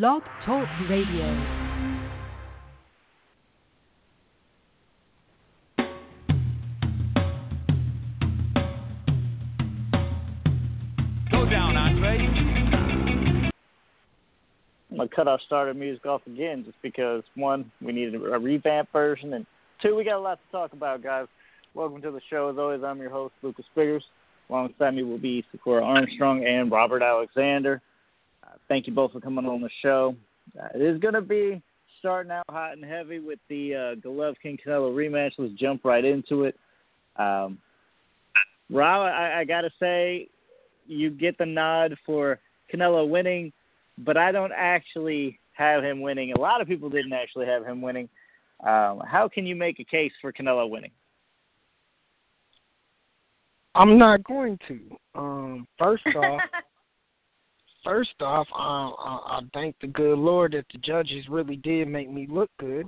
Blog Talk Radio. Go down, Andre. I'm gonna cut our starter music off again just because one, we needed a revamp version, and two, we got a lot to talk about, guys. Welcome to the show. As always, I'm your host, Lucas Biggers. Alongside me will be Sakura Armstrong and Robert Alexander. Thank you both for coming on the show. Uh, it is going to be starting out hot and heavy with the uh, Golovkin Canelo rematch. Let's jump right into it. Um, Rob, I, I got to say, you get the nod for Canelo winning, but I don't actually have him winning. A lot of people didn't actually have him winning. Um, how can you make a case for Canelo winning? I'm not going to. Um, first off, first off, um, I, I thank the good Lord that the judges really did make me look good.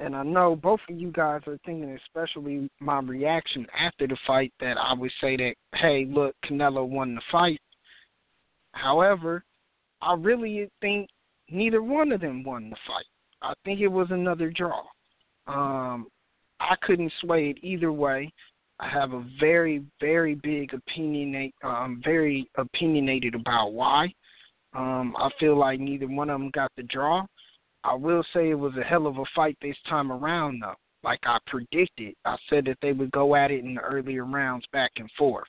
And I know both of you guys are thinking, especially my reaction after the fight, that I would say that, hey, look, Canelo won the fight. However, I really think neither one of them won the fight. I think it was another draw. Um, I couldn't sway it either way. I have a very, very big opinionate. Um, very opinionated about why. Um, I feel like neither one of them got the draw. I will say it was a hell of a fight this time around, though. Like I predicted, I said that they would go at it in the earlier rounds back and forth,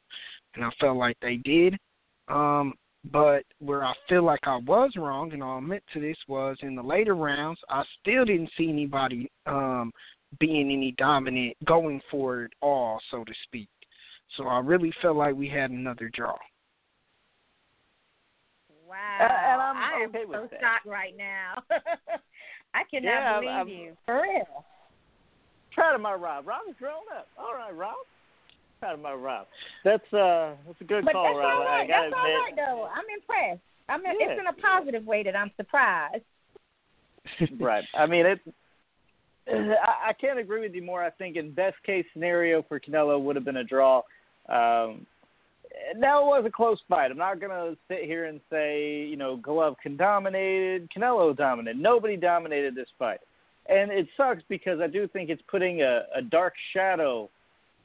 and I felt like they did. Um, but where I feel like I was wrong, and I'll admit to this, was in the later rounds, I still didn't see anybody um, being any dominant, going for it all, so to speak. So I really felt like we had another draw. Wow. Uh, and I'm I am okay with so that. shocked right now. I cannot Yeah, believe I'm- you. For real. Proud of my Rob. Rob is grown up. All right, Rob. Proud of my Rob. That's uh, that's a good But call, that's Rob. all I right. gotta That's all admit. right, though. I'm impressed. I mean, Yeah. it's in a positive way that I'm surprised. right. I mean, it. I, I can't agree with you more. I think in best case scenario for Canelo would have been a draw. Um, now it was a close fight. I'm not gonna sit here and say you know Golovkin dominated, Canelo dominated. Nobody dominated this fight, and it sucks because I do think it's putting a, a dark shadow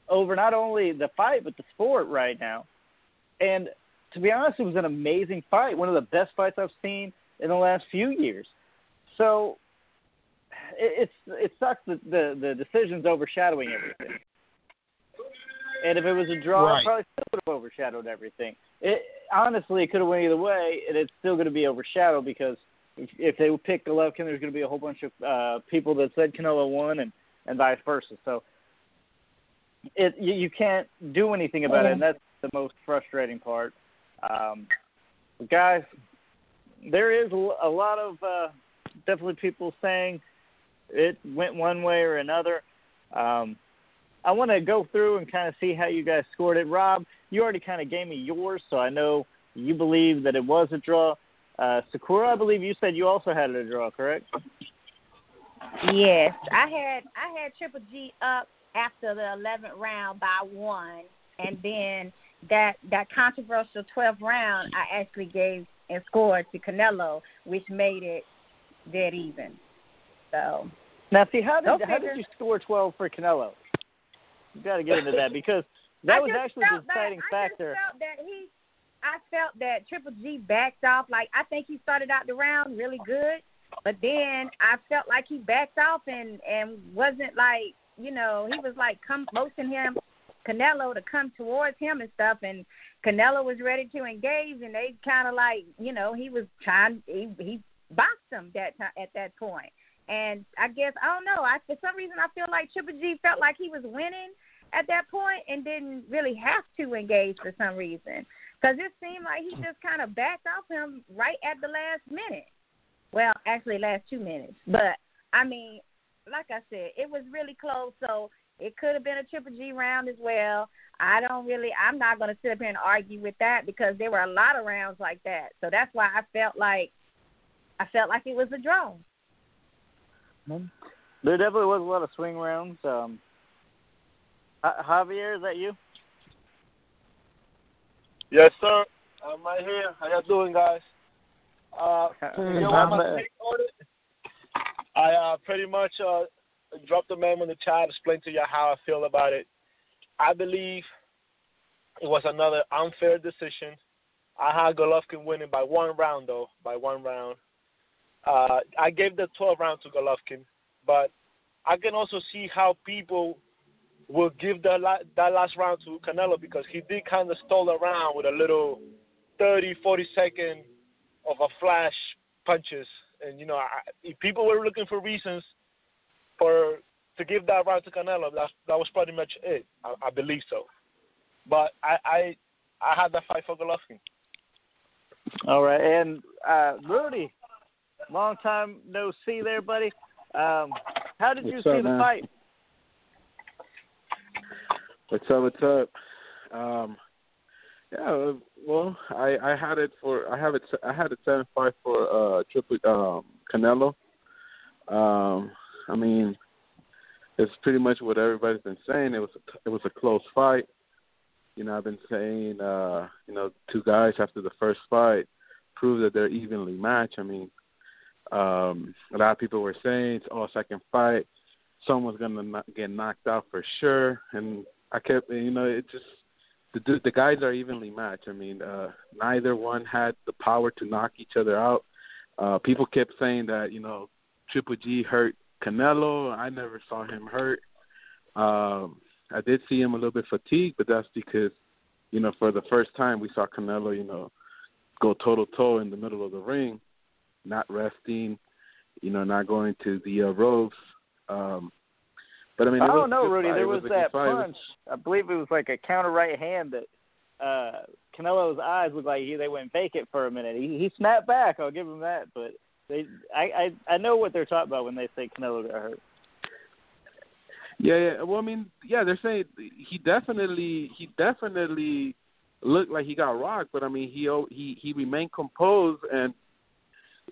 over not only the fight but the sport right now. And to be honest, it was an amazing fight, one of the best fights I've seen in the last few years. So it, it's it sucks that the the decision's overshadowing everything. And if it was a draw, Right. it probably still would have overshadowed everything. It honestly, it could have went either way, and it's still going to be overshadowed because if, if they would pick Golovkin, there's going to be a whole bunch of uh, people that said Canelo won, and and vice versa. So it you, you can't do anything about it, and that's the most frustrating part. Um, guys, there is a lot of uh, definitely people saying it went one way or another. Um, I want to go through and kind of see how you guys scored it. Rob, you already kind of gave me yours, so I know you believe that it was a draw. Uh, Sakura, I believe you said you also had it a draw, correct? Yes, I had I had Triple G up after the 11th round by one, and then that that controversial 12th round I actually gave and scored to Canelo, which made it dead even. So Now, see, how did how did you score 12 for Canelo? You got to get into that because that was actually the felt that- deciding factor. I felt that he, I felt that Triple G backed off. Like I think he started out the round really good, but then I felt like he backed off and and wasn't like you know he was like come motioning him Canelo to come towards him and stuff, and Canelo was ready to engage, and they kind of like you know he was trying he he boxed him that time at that point. And I guess I don't know. I for some reason I feel like Triple G felt like he was winning at that point and didn't really have to engage for some reason because it seemed like he just kind of backed off him right at the last minute. Well, actually, last two minutes. But I mean, like I said, it was really close, so it could have been a Triple G round as well. I don't really. I'm not going to sit up here and argue with that because there were a lot of rounds like that. So that's why I felt like I felt like it was a draw. There definitely was a lot of swing rounds. Um, Ja- Javier, is that you? Yes, sir. I'm right here. How y'all doing, guys? Uh, you know, my take on it. I uh, pretty much uh, dropped the memo in the chat, explained to you how I feel about it. I believe it was another unfair decision. I had Golovkin winning by one round, though, by one round. Uh, I gave the 12 round to Golovkin, but I can also see how people will give la- that last round to Canelo because he did kind of stall around with a little 30, 40 second of a flash punches, and you know, I, if people were looking for reasons for to give that round to Canelo, that that was pretty much it. I, I believe so, but I I I had that fight for Golovkin. All right, and uh, Rudy, long time no see there, buddy. Um, how did what's you see up, the fight? What's up? What's up? Um, yeah, well, I I had it for I have it I had it seven five for uh triple um Canelo. Um, I mean, it's pretty much what everybody's been saying. It was a, it was a close fight. You know, I've been saying, uh, you know, two guys after the first fight prove that they're evenly matched. I mean, um, a lot of people were saying, it's all second fight, someone's gonna get knocked out for sure," and I kept, you know, it just the the guys are evenly matched. I mean, uh, neither one had the power to knock each other out. Uh, people kept saying that, you know, Triple G hurt Canelo. I never saw him hurt. Um, I did see him a little bit fatigued, but that's because, you know, for the first time we saw Canelo, you know, go toe to toe in the middle of the ring, not resting, you know, not going to the uh, ropes. Um, but I mean, I don't know, Rudy. fight. There It was, that fight. punch. I believe it was like a counter right hand that uh Canelo's eyes looked like he, they went vacant for a minute. He he snapped back. I'll give him that. But they, I I I know what they're talking about when they say Canelo got hurt. Yeah, yeah. Well, I mean, yeah, they're saying he definitely, he definitely looked like he got rocked, but I mean, he he he remained composed, and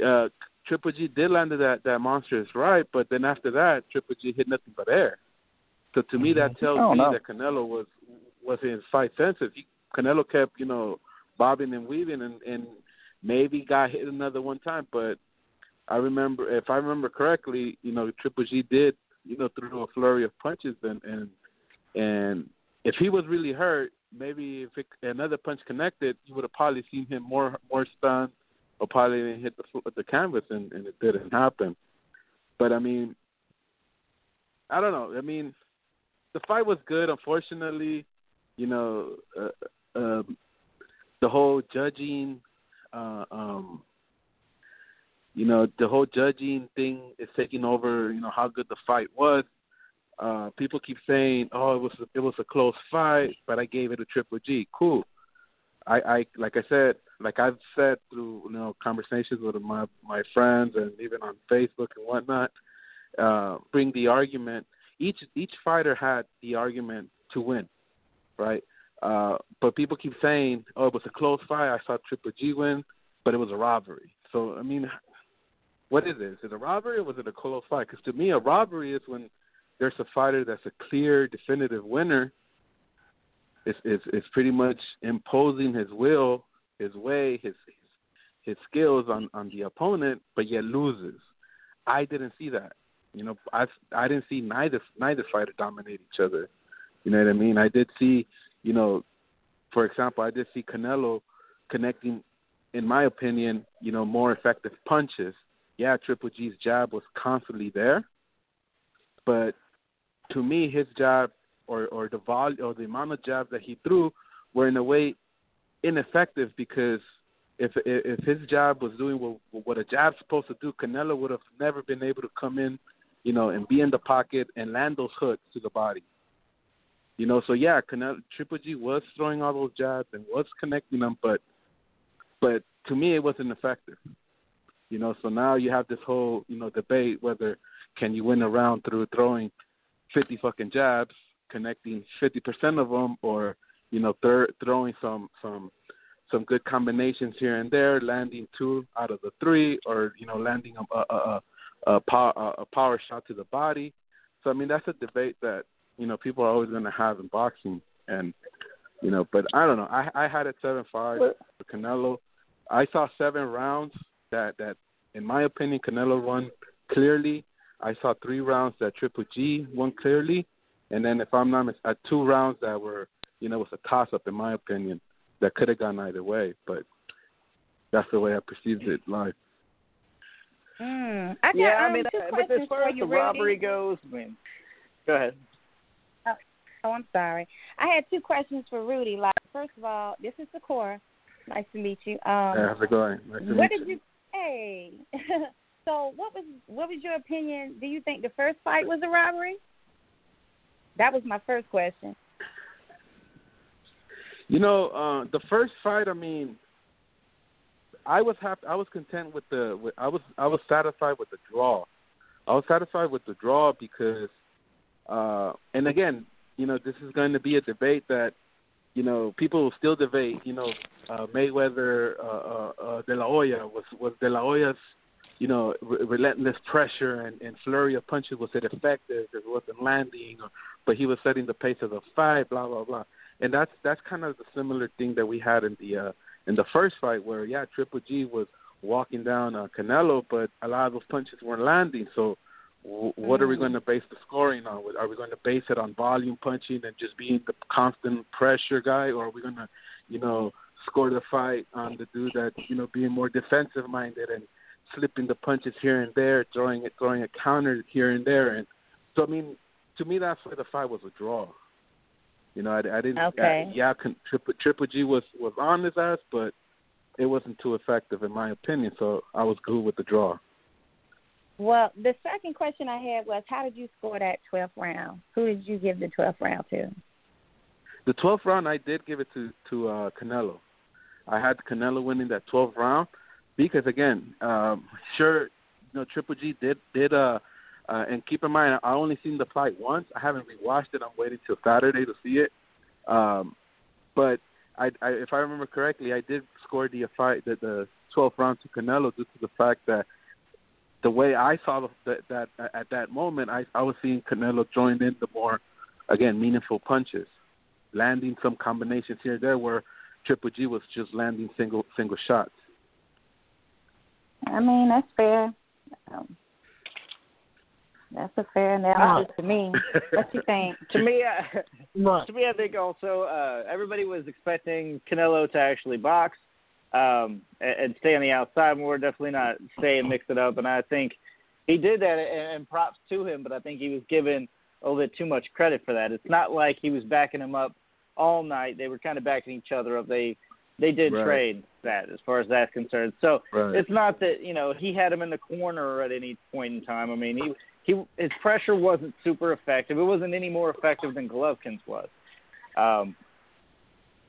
uh Triple G did land that that monstrous right, but then after that, Triple G hit nothing but air. So to me, that tells Oh, me no. that Canelo was was in fight sensitive. He, Canelo kept, you know, bobbing and weaving, and and maybe got hit another one time, but I remember, if I remember correctly, you know, Triple G did, you know, threw a flurry of punches, and and and if he was really hurt, maybe if it, another punch connected, you would have probably seen him more more stunned, or probably didn't hit the the canvas, and, and it didn't happen. But I mean, I don't know. I mean, the fight was good. Unfortunately, you know, uh, um, the whole judging, uh, um, you know, the whole judging thing is taking over. You know how good the fight was. Uh, people keep saying, "Oh, it was it was a close fight," but I gave it a Triple G. Cool. I, I like I said, like I've said through you know conversations with my my friends and even on Facebook and whatnot, uh, bring the argument. Each each fighter had the argument to win, right? Uh, but people keep saying, "Oh, it was a close fight. I saw Triple G win, but it was a robbery." So I mean, what is it? Is it a robbery or was it a close fight? Because to me, a robbery is when there's a fighter that's a clear, definitive winner. Is it's, is pretty much imposing his will, his way, his his, his skills on on the opponent, but yet loses. I didn't see that. You know, I I didn't see neither neither fighter dominate each other. You know what I mean? I did see, you know, for example, I did see Canelo connecting, in my opinion, you know, more effective punches. Yeah, Triple G's jab was constantly there, but to me, his jab or or the vol or the amount of jabs that he threw were in a way ineffective because if if his jab was doing what what a jab's supposed to do, Canelo would have never been able to come in, you know, and be in the pocket and land those hooks to the body. You know, so yeah, Canelo, Triple G was throwing all those jabs and was connecting them, but but to me it wasn't effective. You know, so now you have this whole you know debate whether can you win a round through throwing fifty fucking jabs, connecting fifty percent of them, or you know thir- throwing some some some good combinations here and there, landing two out of the three, or you know landing a a, a, a, power, a power shot to the body. So I mean that's a debate that you know people are always going to have in boxing, and you know, but I don't know. I I had it seven five for Canelo. I saw seven rounds. that that in my opinion Canelo won clearly. I saw three rounds that Triple G won clearly, and then if I'm not mis- uh, two rounds that were you know was a toss up in my opinion that could have gone either way, but that's the way I perceived it live. Mm. I got, yeah, um, I mean, two uh, but questions as far as you, the robbery goes, I mean, go ahead. Oh, I'm sorry. I had two questions for Rudy. Like, first of all, this is Sakura. Nice to meet you. Um, Hey, how's it going? Nice to what meet did you? Hey. so, what was what was your opinion? Do you think the first fight was a robbery? That was my first question. You know, uh, the first fight. I mean, I was happy. I was content with the. With, I was I was satisfied with the draw. I was satisfied with the draw because, uh, and again, you know, this is going to be a debate that, you know, people will still debate. You know, uh, Mayweather, uh, uh, uh, De La Hoya was was De La Hoya's, you know, re- relentless pressure and, and flurry of punches was it effective? It wasn't landing, or, but he was setting the pace of the fight. Blah blah blah. And that's that's kind of the similar thing that we had in the uh, in the first fight, where yeah, Triple G was walking down uh, Canelo, but a lot of those punches weren't landing. So, w- what are we going to base the scoring on? Are we going to base it on volume punching and just being the constant pressure guy, or are we going to, you know, score the fight on the dude that you know being more defensive minded and slipping the punches here and there, throwing it, throwing a counter here and there, and so I mean, to me, that's why the fight was a draw. You know, I, I didn't. Okay. Uh, yeah, con- Triple Triple G was was on his ass, but it wasn't too effective in my opinion. So I was good with the draw. Well, the second question I had was, how did you score that 12th round? Who did you give the 12th round to? The twelfth round, I did give it to to uh, Canelo. I had Canelo winning that twelfth round because again, um, sure, you know, Triple G did did uh, uh, and keep in mind, I only seen the fight once. I haven't rewatched it. I'm waiting till Saturday to see it. Um, but I, I, if I remember correctly, I did score the fight the, the 12th round to Canelo due to the fact that the way I saw the, that, that at that moment, I, I was seeing Canelo join in the more, again, meaningful punches, landing some combinations here and there where Triple G was just landing single single shots. I mean, that's fair. Um, that's a fair analysis to me. What you think? to me, I, Right. to me, I think also uh, everybody was expecting Canelo to actually box um, and, and stay on the outside more. Definitely not stay and mix it up. And I think he did that, and, and props to him. But I think he was given a little bit too much credit for that. It's not like he was backing him up all night. They were kind of backing each other up. They they did Right. trade that as far as that's concerned. So Right. it's not that you know he had him in the corner at any point in time. I mean, he he his pressure wasn't super effective. It wasn't any more effective than Golovkin's was. Um,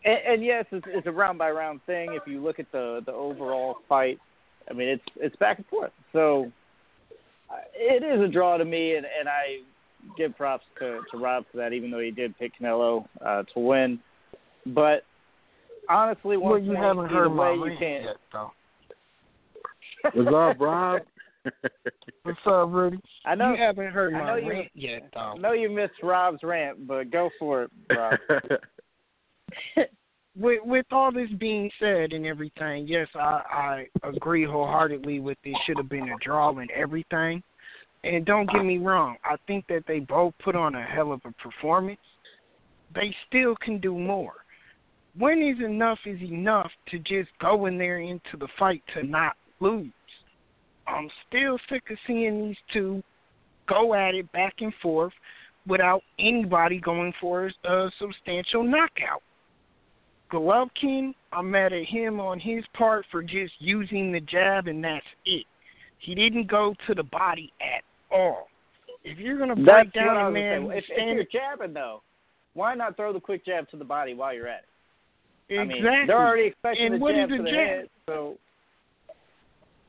and, and yes, it's, it's a round by round thing. If you look at the the overall fight, I mean, it's it's back and forth. So uh, it is a draw to me, and, and I give props to to Rob for that, even though he did pick Canelo uh, to win. But honestly, Well, you haven't either heard my way, you rant can't. yet, though. What's up, Rob? What's up, Rudy? I know. You haven't heard I my know you- rant yet, I know you missed Rob's rant, but go for it, Rob. With with all this being said and everything, yes, I I agree wholeheartedly with this should have been a draw and everything. And don't get me wrong, I think that they both put on a hell of a performance. They still can do more. When is enough is enough to just go in there into the fight to not lose. I'm still sick of seeing these two go at it back and forth without anybody going for a substantial knockout. Golovkin, I'm mad at him on his part for just using the jab and that's it. He didn't go to the body at all. If you're gonna break That's down a man If, if you're jabbing though, why not throw the quick jab to the body while you're at it? I mean, exactly. they're already expecting And the what jab is a the jab? head, so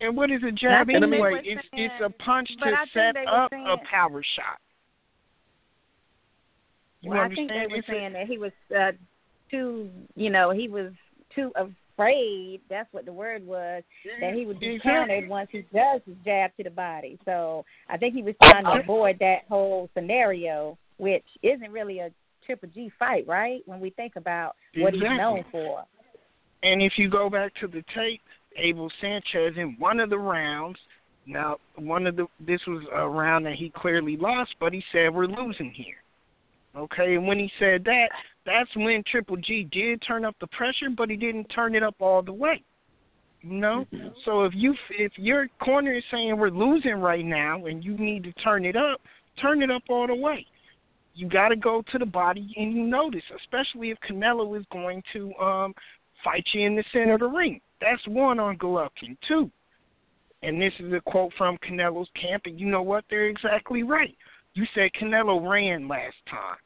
and what is a jab I think anyway? It's saying- it's a punch but to set they were up a power shot. You well, I understand? think they were saying that he was uh, too, you know, he was too afraid. That's what the word was. That he would be Exactly. countered once he does his jab to the body. So I think he was trying to avoid that whole scenario, which isn't really a Triple G fight, right? When we think about what he's known for. And if you go back to the tape, Abel Sanchez in one of the rounds. Now, one of the this was a round that he clearly lost, but he said we're losing here. Okay, and when he said that, that's when Triple G did turn up the pressure, but he didn't turn it up all the way. You know, mm-hmm. so if you if your corner is saying we're losing right now and you need to turn it up, turn it up all the way. You got to go to the body and you notice, especially if Canelo is going to um fight you in the center of the ring. That's one on Golovkin. Two, and this is a quote from Canelo's camp, and you know what? They're exactly right. You said Canelo ran last time.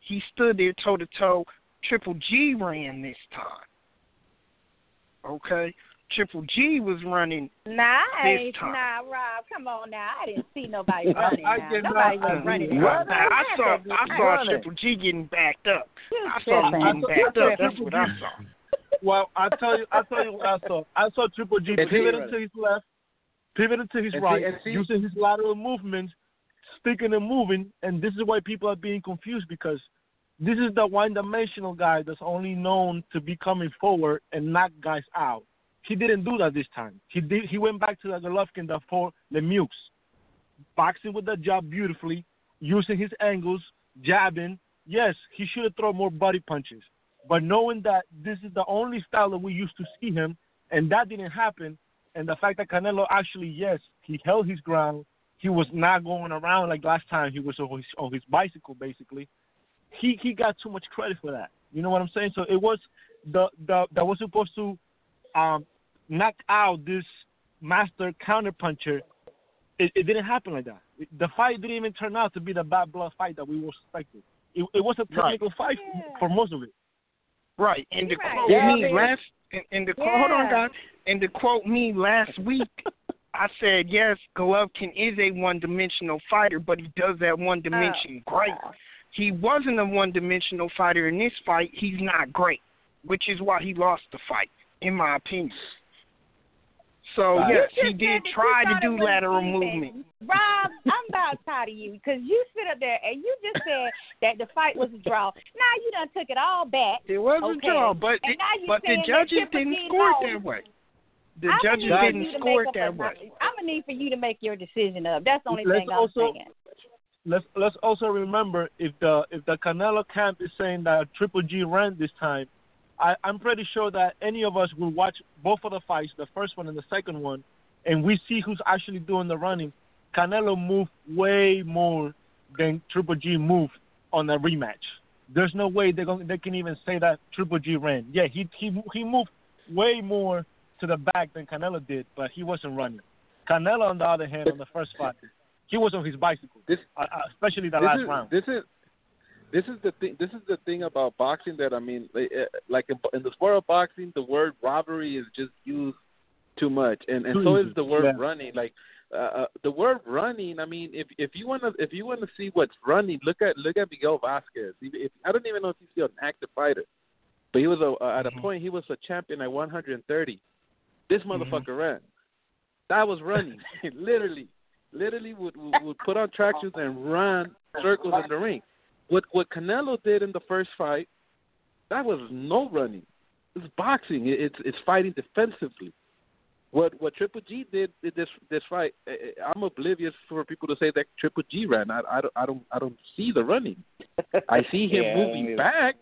He stood there toe to toe. Triple G ran this time. Okay? Triple G was running Nice, this time. nah, Rob, come on now. I didn't see nobody running. I now. did Nobody not- was running. Well, Nobody now, I had saw I saw running. Triple G getting backed up. I saw him getting backed up. That's what I saw. Well, I tell you, I tell you what I saw. I saw Triple G And pivoting to his left, pivoting to his right, and using his lateral movements, sticking and moving, and this is why people are being confused because this is the one-dimensional guy that's only known to be coming forward and knock guys out. He didn't do that this time. He did. He went back to the Golovkin that for Lemieux, boxing with the jab beautifully, using his angles, jabbing. Yes, he should have thrown more body punches, but knowing that this is the only style that we used to see him, and that didn't happen, and the fact that Canelo actually, yes, he held his ground. He was not going around like last time. He was on his, on his bicycle, basically. He he got too much credit for that. You know what I'm saying? So it was the the that was supposed to um, knock out this master counterpuncher. It, it didn't happen like that. The fight didn't even turn out to be the bad blood fight that we were expecting. It, it was a Right. technical fight Yeah. for most of it. Right. And to Right. quote Yeah, me last and, and to quote hold on guys. And to quote me last week I said yes, Golovkin is a one dimensional fighter, but he does that one oh, dimension great. He wasn't a one dimensional fighter in this fight, he's not great. Which is why he lost the fight, in my opinion. So Right. yes, You he did try to do lateral movement. Rob, I'm about tired of you because you sit up there and you just said that the fight was a draw. Now you done took it all back. It was Okay. a draw, but it, but the judges didn't score it that way. The I'm judges need didn't you score make it up that way. I'm gonna need for you to make your decision up. That's the only Let's thing I'm also- saying. let's let's also remember if the if the Canelo camp is saying that Triple G ran this time, I, I'm pretty sure that any of us will watch both of the fights, the first one and the second one, and we see who's actually doing the running. Canelo moved way more than Triple G moved on the rematch. There's no way they're going they can even say that Triple G ran. Yeah, he he he moved way more to the back than Canelo did, but he wasn't running. Canelo, on the other hand, on the first fight, he was on his bicycle This uh, uh, especially the last is, round. This is this is the thing. This is the thing about boxing that I mean, like, uh, in, in the sport of boxing, the word robbery is just used too much, and and so is the word yeah. running. Like uh, uh, the word running. I mean, if if you wanna if you wanna see what's running, look at look at Miguel Vasquez. If, if, I don't even know if he's still an active fighter, but he was a, uh, at a Mhm. point he was a champion at 130. This Mm-hmm. motherfucker ran. That was running, literally literally would, would would put on tracksuits and run circles in the ring. What what Canelo did in the first fight, that was no running. It's boxing. It, it's it's fighting defensively. What what Triple G did in this this fight, eh, eh, I'm oblivious for people to say that Triple G ran. I I don't I don't I don't see the running. I see him Yeah, moving me- back.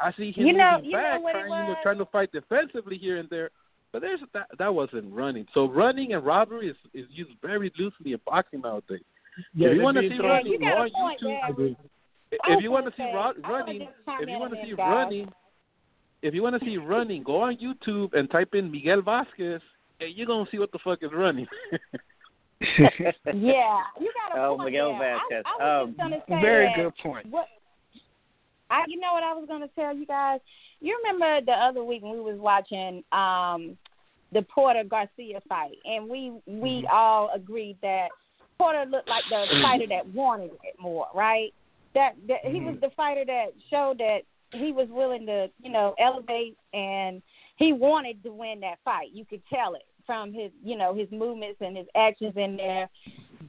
I see him You know- moving you know back, what trying, you know, trying to fight defensively here and there. But there's that that wasn't running. So running and robbery is is used very loosely in boxing nowadays. Yeah, if you want to see thrown- running, you go got a on point YouTube. There. I If you want to see say, ro- running, if you want to see running, if you want to see running, go on YouTube and type in Miguel Vasquez, and you're gonna see what the fuck is running. Yeah, you got a Oh, point Miguel there. Vasquez. I, I Um, say Very that good point. What? I, you know what I was gonna tell you guys. You remember the other week when we was watching um the Porter Garcia fight, and we we all agreed that Porter looked like the fighter that wanted it more, right? That that he mm-hmm. was the fighter that showed that he was willing to, you know, elevate and he wanted to win that fight. You could tell it from his, you know, his movements and his actions in there.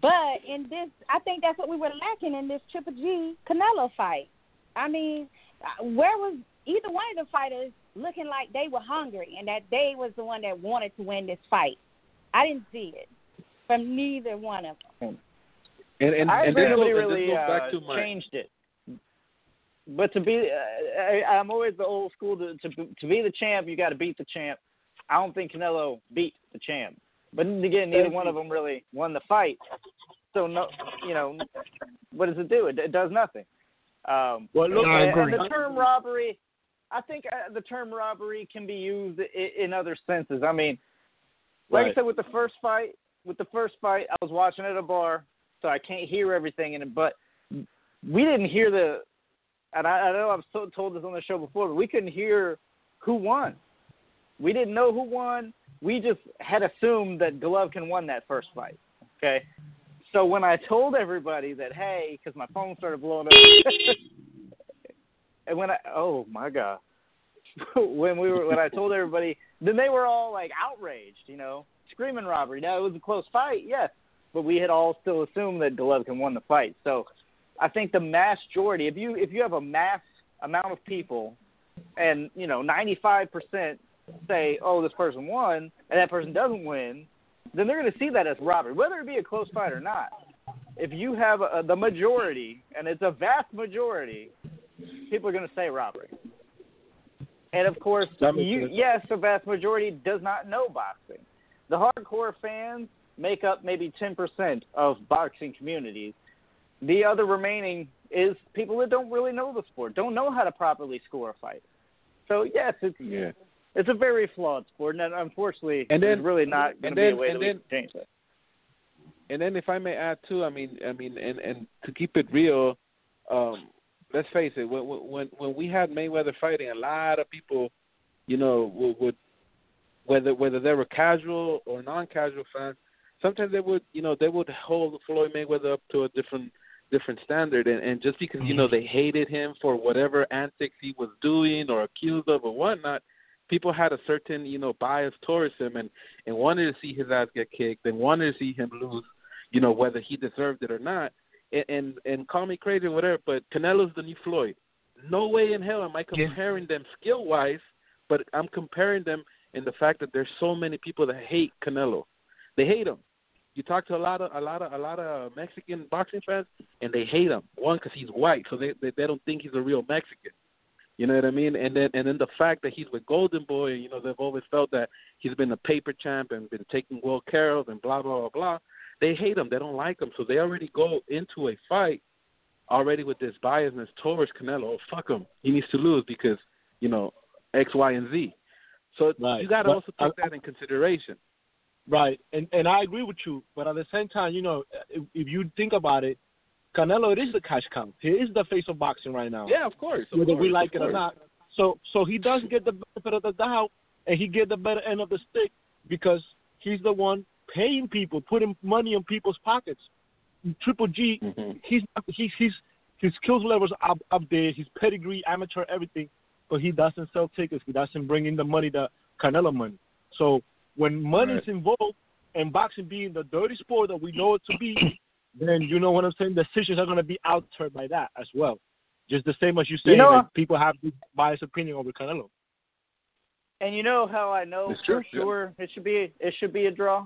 But in this, I think that's what we were lacking in this Triple G Canelo fight. I mean, where was either one of the fighters looking like they were hungry and that they was the one that wanted to win this fight. I didn't see it from neither one of them. And and, I and agree this nobody goes, and this really goes uh, back to my changed it. But to be, uh, I, I'm always the old school. To to, to be the champ, you got to beat the champ. I don't think Canelo beat the champ. But again, neither one of them really won the fight. So no, you know, what does it do? It, it does nothing. Um, Well, look, and, and the term robbery, I think uh, the term robbery can be used in, in other senses. I mean, like I said, with the first fight, with the first fight, I was watching at a bar, so I can't hear everything in it. But we didn't hear the, and I, I know I've so, told this on the show before, but we couldn't hear who won. We didn't know who won. We just had assumed that Golovkin won that first fight. Okay, so when I told everybody that, hey, because my phone started blowing up, and when I, oh my god, when we were when I told everybody, then they were all like outraged, you know, screaming robbery. Now it was a close fight, yes, but we had all still assumed that Golovkin won the fight. So I think the mass majority, if you if you have a mass amount of people, and you know, ninety five percent say, oh, this person won, and that person doesn't win, then they're going to see that as robbery, whether it be a close fight or not. If you have a, the majority, and it's a vast majority, people are going to say robbery. And of course, you, yes, the vast majority does not know boxing. The hardcore fans make up maybe 10% of boxing communities. The other remaining is people that don't really know the sport, don't know how to properly score a fight. So yes, it's yeah. it's a very flawed sport, and unfortunately, And then- really not going to be a way then- change that. And then if I may add too, I mean, I mean, and and to keep it real, um, let's face it, when when when we had Mayweather fighting, a lot of people, you know, would, would whether whether they were casual or non-casual fans, sometimes they would, you know, they would hold Floyd Mayweather up to a different different standard, and and just because you know they hated him for whatever antics he was doing or accused of or whatnot, people had a certain you know bias towards him and and wanted to see his ass get kicked and wanted to see him lose, you know whether he deserved it or not. And and, and call me crazy or whatever, but Canelo's the new Floyd. No way in hell am I Yeah. comparing them skill wise, but I'm comparing them in the fact that there's so many people that hate Canelo. They hate him. You talk to a lot of a lot of a lot of Mexican boxing fans, and they hate him. One, because he's white, so they, they they don't think he's a real Mexican. You know what I mean? And then and then the fact that he's with Golden Boy, you know, they've always felt that he's been a paper champ and been taking world carols and blah blah blah blah. They hate him. They don't like him, so they already go into a fight already with this biasness towards Canelo. Oh, fuck him. He needs to lose because you know X, Y, and Z. So Right. you got to also take that in consideration. Right, and and I agree with you, but at the same time, you know, if, if you think about it, Canelo it is the cash cow. He is the face of boxing right now. Yeah, of course. Of whether we like it or not. So so he does get the benefit of the doubt, and he get the better end of the stick because he's the one paying people, putting money in people's pockets. Triple G, Mhm. he's he's he's his skills levels up up there, his pedigree, amateur, everything, but he doesn't sell tickets. He doesn't bring in the money, the Canelo money. So when money's Right. involved, and boxing being the dirty sport that we know it to be, then you know what I'm saying. Decisions are going to be altered by that as well. Just the same as you say, You know- like, people have this biased opinion over Canelo. And you know how I know It's for true, sure it should be it should be a draw?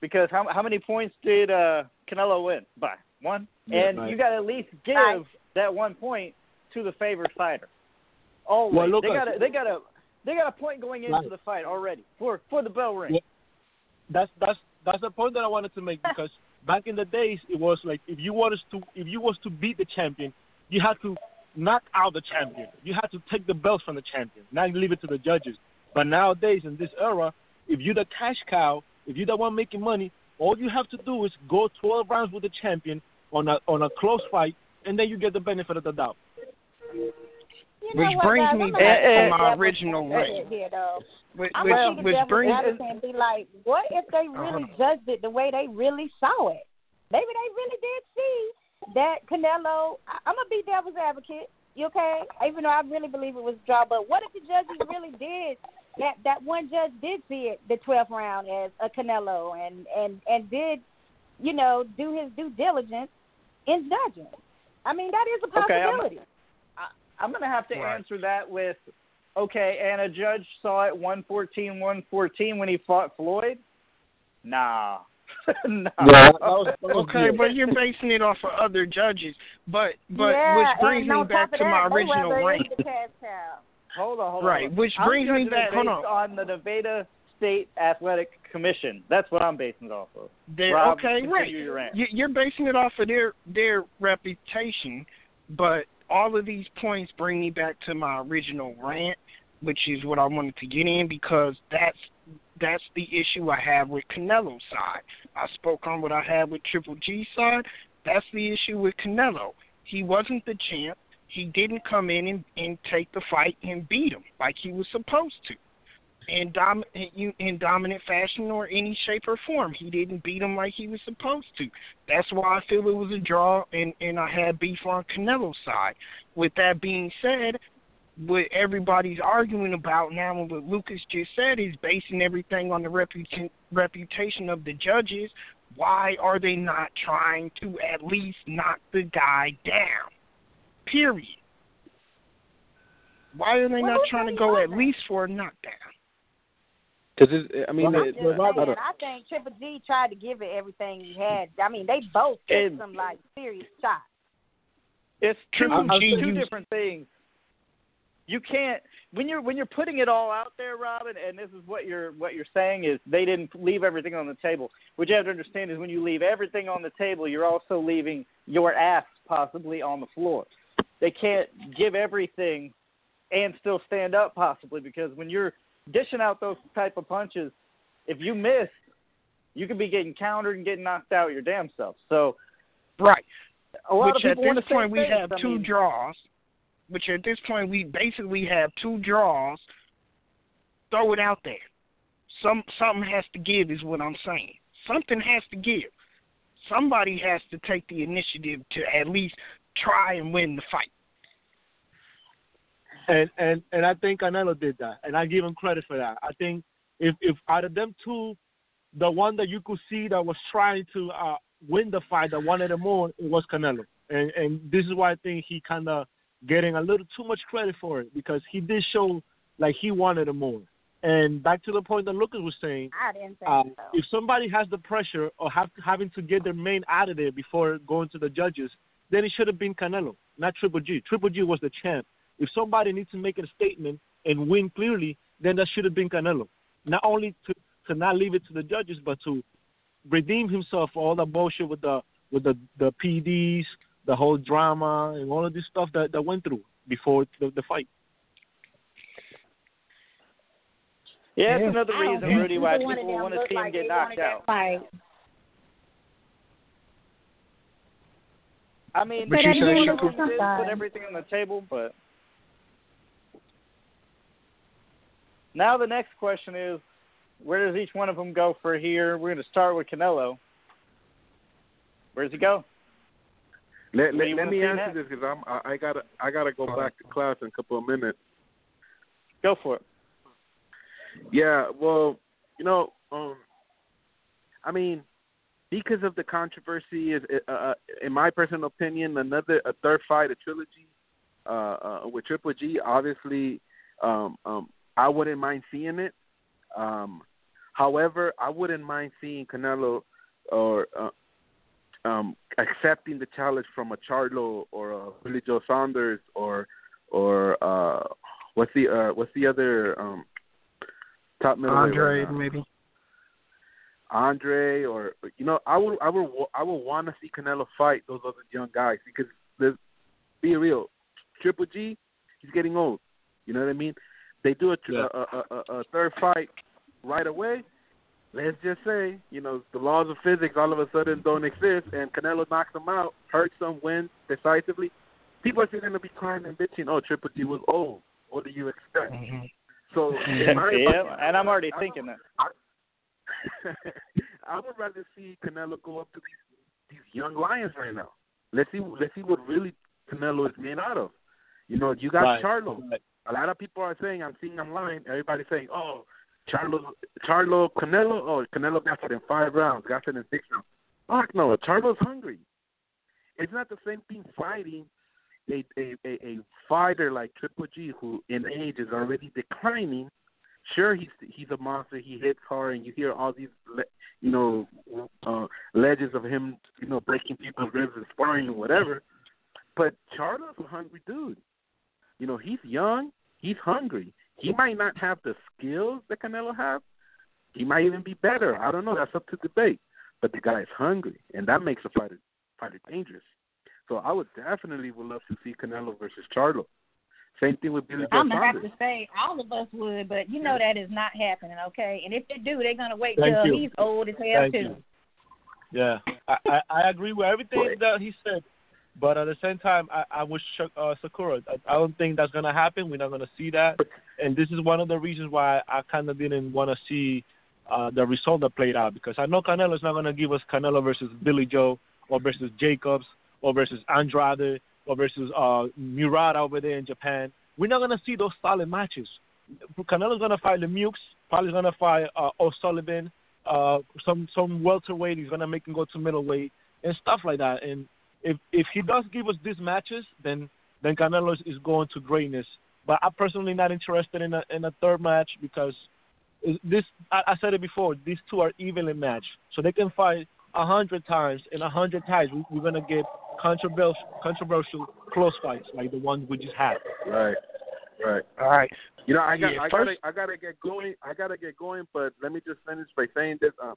Because how how many points did uh Canelo win? By one. Yeah, and right. you got to at least give Right. that one point to the favored fighter. Always. Well, look they got a, they got a they got a point going into Right. the fight already for for the bell ring. Yeah. That's that's that's the point that I wanted to make because back in the days it was like if you wanted to if you was to beat the champion, you had to knock out the champion. You had to take the belts from the champion, not leave it to the judges. But nowadays in this era, if you're the cash cow, if you're the one making money, all you have to do is go 12 rounds with the champion on a on a close fight, and then you get the benefit of the doubt. You Which brings me back gonna my original rant. Here, though. Which, I'm which, gonna be the which brings advocate and be like, what if they really Uh-huh. judged it the way they really saw it? Maybe they really did see that Canelo. I, I'm gonna be devil's advocate. You okay? Even though I really believe it was a draw, but what if the judges really did? That that one judge did see it the 12th round as a Canelo and and and did, you know, do his due diligence in judging. I mean, that is a Okay, I'm- going to have to Right. answer that with, okay, and a judge saw it 114, 114 when he fought Floyd. Nah, no. Yeah, that was, that was Okay, but you're basing it off of other judges. But but yeah, which brings me back top of to my original Mayweather rant. is the. Hold on, hold Right, on. which I'm brings me back- hold based on the Nevada State Athletic Commission. That's what I'm basing it off of. They're, Rob, okay, right. your You're basing it off of their their reputation, but all of these points bring me back to my original rant, which is what I wanted to get in because that's that's the issue I have with Canelo's side. I spoke on what I had with Triple G side. That's the issue with Canelo. He wasn't the champ. He didn't come in and, and take the fight and beat him like he was supposed to in dom in in dominant fashion or any shape or form. He didn't beat him like he was supposed to. That's why I feel it was a draw, and and I had beef on Canelo's side. With that being said, what everybody's arguing about now and what Lucas just said is basing everything on the reputation reputation of the judges. Why are they not trying to at least knock the guy down? Period. Why are they Well, not trying to go at least for a knockdown? Because I mean, Well, I'm it, just Well, Rob- saying, I think Triple G tried to give it everything he had. I mean, they both took some like serious shots. It's uh-huh. two, Triple I'll two different things. You can't when you're when you're putting it all out there, Robin, and this is what you're what you're saying is they didn't leave everything on the table. What you have to understand is when you leave everything on the table, you're also leaving your ass possibly on the floor. They can't give everything and still stand up possibly because when you're dishing out those type of punches, if you miss, you could be getting countered and getting knocked out your damn self. So Right. a lot which of at people this point we things. have I two mean, draws. Which at this point we basically have two draws. Throw it out there. Some something has to give is what I'm saying. Something has to give. Somebody has to take the initiative to at least try and win the fight. And and and I think Canelo did that, and I give him credit for that. I think if if out of them two, the one that you could see that was trying to uh, win the fight, that wanted it more, it was Canelo, and and this is why I think he kind of getting a little too much credit for it because he did show like he wanted it more. And back to the point that Lucas was saying, I didn't think um, so. if somebody has the pressure of have, having to get their main out of there before going to the judges, then it should have been Canelo, not Triple G. Triple G was the champ. If somebody needs to make a statement and win clearly, then that should have been Canelo. Not only to to not leave it to the judges, but to redeem himself for all the bullshit with the with the the PEDs, the whole drama, and all of this stuff that that went through before the, the fight. Yeah, Yeah. another reason, think Rudy, why either one of people want to look see him like get knocked out. Fight. I mean, But they you do said what Shakur- they put everything on the table, but now the next question is, where does each one of them go for here? We're going to start with Canelo. Where does he go? let, let, let me answer next? this because I'm I, I gotta I gotta go back to class in a couple of minutes. Go for it. Yeah, well, you know, um, I mean, because of the controversy, is uh, uh, in my personal opinion, another a third fight, a trilogy, uh, uh, with Triple G. Obviously, um, um, I wouldn't mind seeing it. Um, however, I wouldn't mind seeing Canelo or uh, um, accepting the challenge from a Charlo or a Billy Joe Saunders or or uh, what's the uh, what's the other um, top middleweight Andrade maybe. Andre or you know I would I would I would want to see Canelo fight those other young guys because be real, Triple G he's getting old. You know what I mean? They do a, Yeah. a, a, a, a third fight right away. Let's just say you know the laws of physics all of a sudden don't exist and Canelo knocks him out, hurts him, wins decisively. People are still going to be crying and bitching. Oh, Triple G was old. What do you expect? Mhm. So yeah, opinion, and I'm already I- thinking that. I would rather see Canelo go up to these these young lions right now. Let's see let's see what really Canelo is made out of. You know, you got Right. Charlo. Right. A lot of people are saying I'm seeing online, everybody's saying, Oh, Charlo Charlo Canelo oh Canelo got it in five rounds, got it in six rounds. Fuck no, Charlo's hungry. It's not the same thing fighting a, a a a fighter like Triple G, who in age is already declining, sure he's he's a monster. He hits hard, and you hear all these you know uh, legends of him, you know, breaking people's ribs and sparring and whatever. But Charlo's a hungry dude. You know, he's young. He's hungry. He might not have the skills that Canelo has. He might even be better. I don't know. That's up to debate. But the guy is hungry, and that makes a fighter fighter dangerous. So I would definitely would love to see Canelo versus Charlo. Same thing with Billy Joe I'm gonna have to say all of us would, but you know that is not happening, okay? And if they do, they're gonna wait Thank till you. he's old as hell Thank too. you. Yeah, I, I I agree with everything that he said, but at the same time, I I wish uh, Sakura. I, I don't think that's gonna happen. We're not gonna see that, and this is one of the reasons why I kind of didn't want to see uh the result that played out because I know Canelo's not gonna give us Canelo versus Billy Joe or versus Jacobs or versus Andrade or versus uh Murata over there in Japan. We're not gonna see those solid matches. Canelo's gonna fight the Lemieux, probably gonna fight uh, O'Sullivan, uh, some some welterweight. He's gonna make him go to middleweight and stuff like that. And if if he does give us these matches, then then Canelo is- is going to greatness. But I'm personally not interested in a in a third match because is- this I, I said it before. These two are evenly matched, so they can fight a hundred times. And a hundred times we, we're gonna get controversial controversial close fights like the ones we just had. Right, right. All right. You know, I got, Yeah, I gotta, I gotta get going. I gotta get going. But let me just finish by saying this. Um,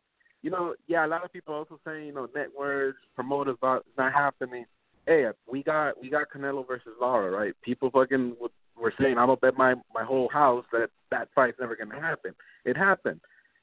you know, yeah, a lot of people also saying, you know, networks, promoters, about it's not happening. Hey, we got, we got Canelo versus Lara, right? People fucking were saying, I'm gonna bet my my whole house that that fight's never gonna happen. It happened.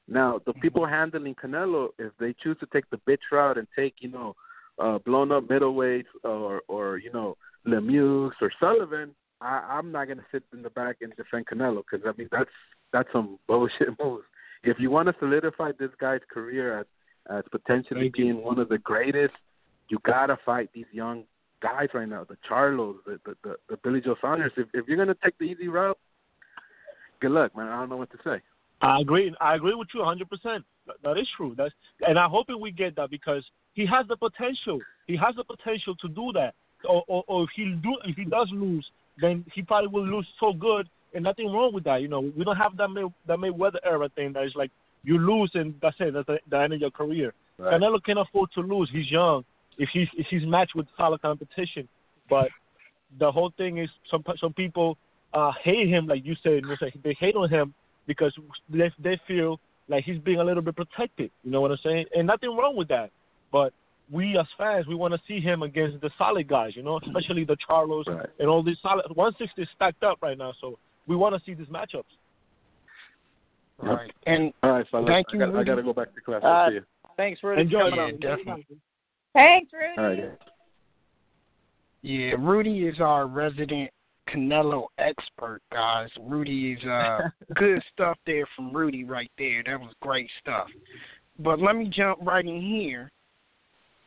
Now, the people handling Canelo, if they choose to take the bitch route and take, you know, uh, blown up middleweights or, or you know, Lemieux or Sullivan, I, I'm not gonna sit in the back and defend Canelo because I mean that's that's some bullshit moves. If you want to solidify this guy's career as as potentially Thank you. being one of the greatest, you gotta fight these young guys right now, the Charlos, the the the, the Billy Joe Saunders. If if you're gonna take the easy route, good luck, man. I don't know what to say. I agree. I agree with you 100. percent That is true. That's and I hope we get that because he has the potential. He has the potential to do that. Or, or, or if he do, if he does lose, then he probably will lose so good, and nothing wrong with that. You know, we don't have that May, that Mayweather era thing that is like you lose and that's it. That's the, the end of your career. Right. Canelo can afford to lose. He's young. If he's if he's matched with solid competition, but the whole thing is some some people uh hate him, like you said. They hate on him because they they feel like he's being a little bit protected. You know what I'm saying? And nothing wrong with that. But we as fans, we want to see him against the solid guys. You know, especially the Charlos Right. and all these solid. 160 is stacked up right now, so we want to see these matchups. All right. And All right, fellas. Thank you, I, gotta, I gotta go back to class. Uh, I'll see you. Thanks, Rudy. Enjoy, Yeah, definitely. Thanks, Rudy. All right. Yeah, Rudy is our resident Canelo expert, guys. Rudy is uh good stuff there from Rudy right there. That was great stuff. But let me jump right in here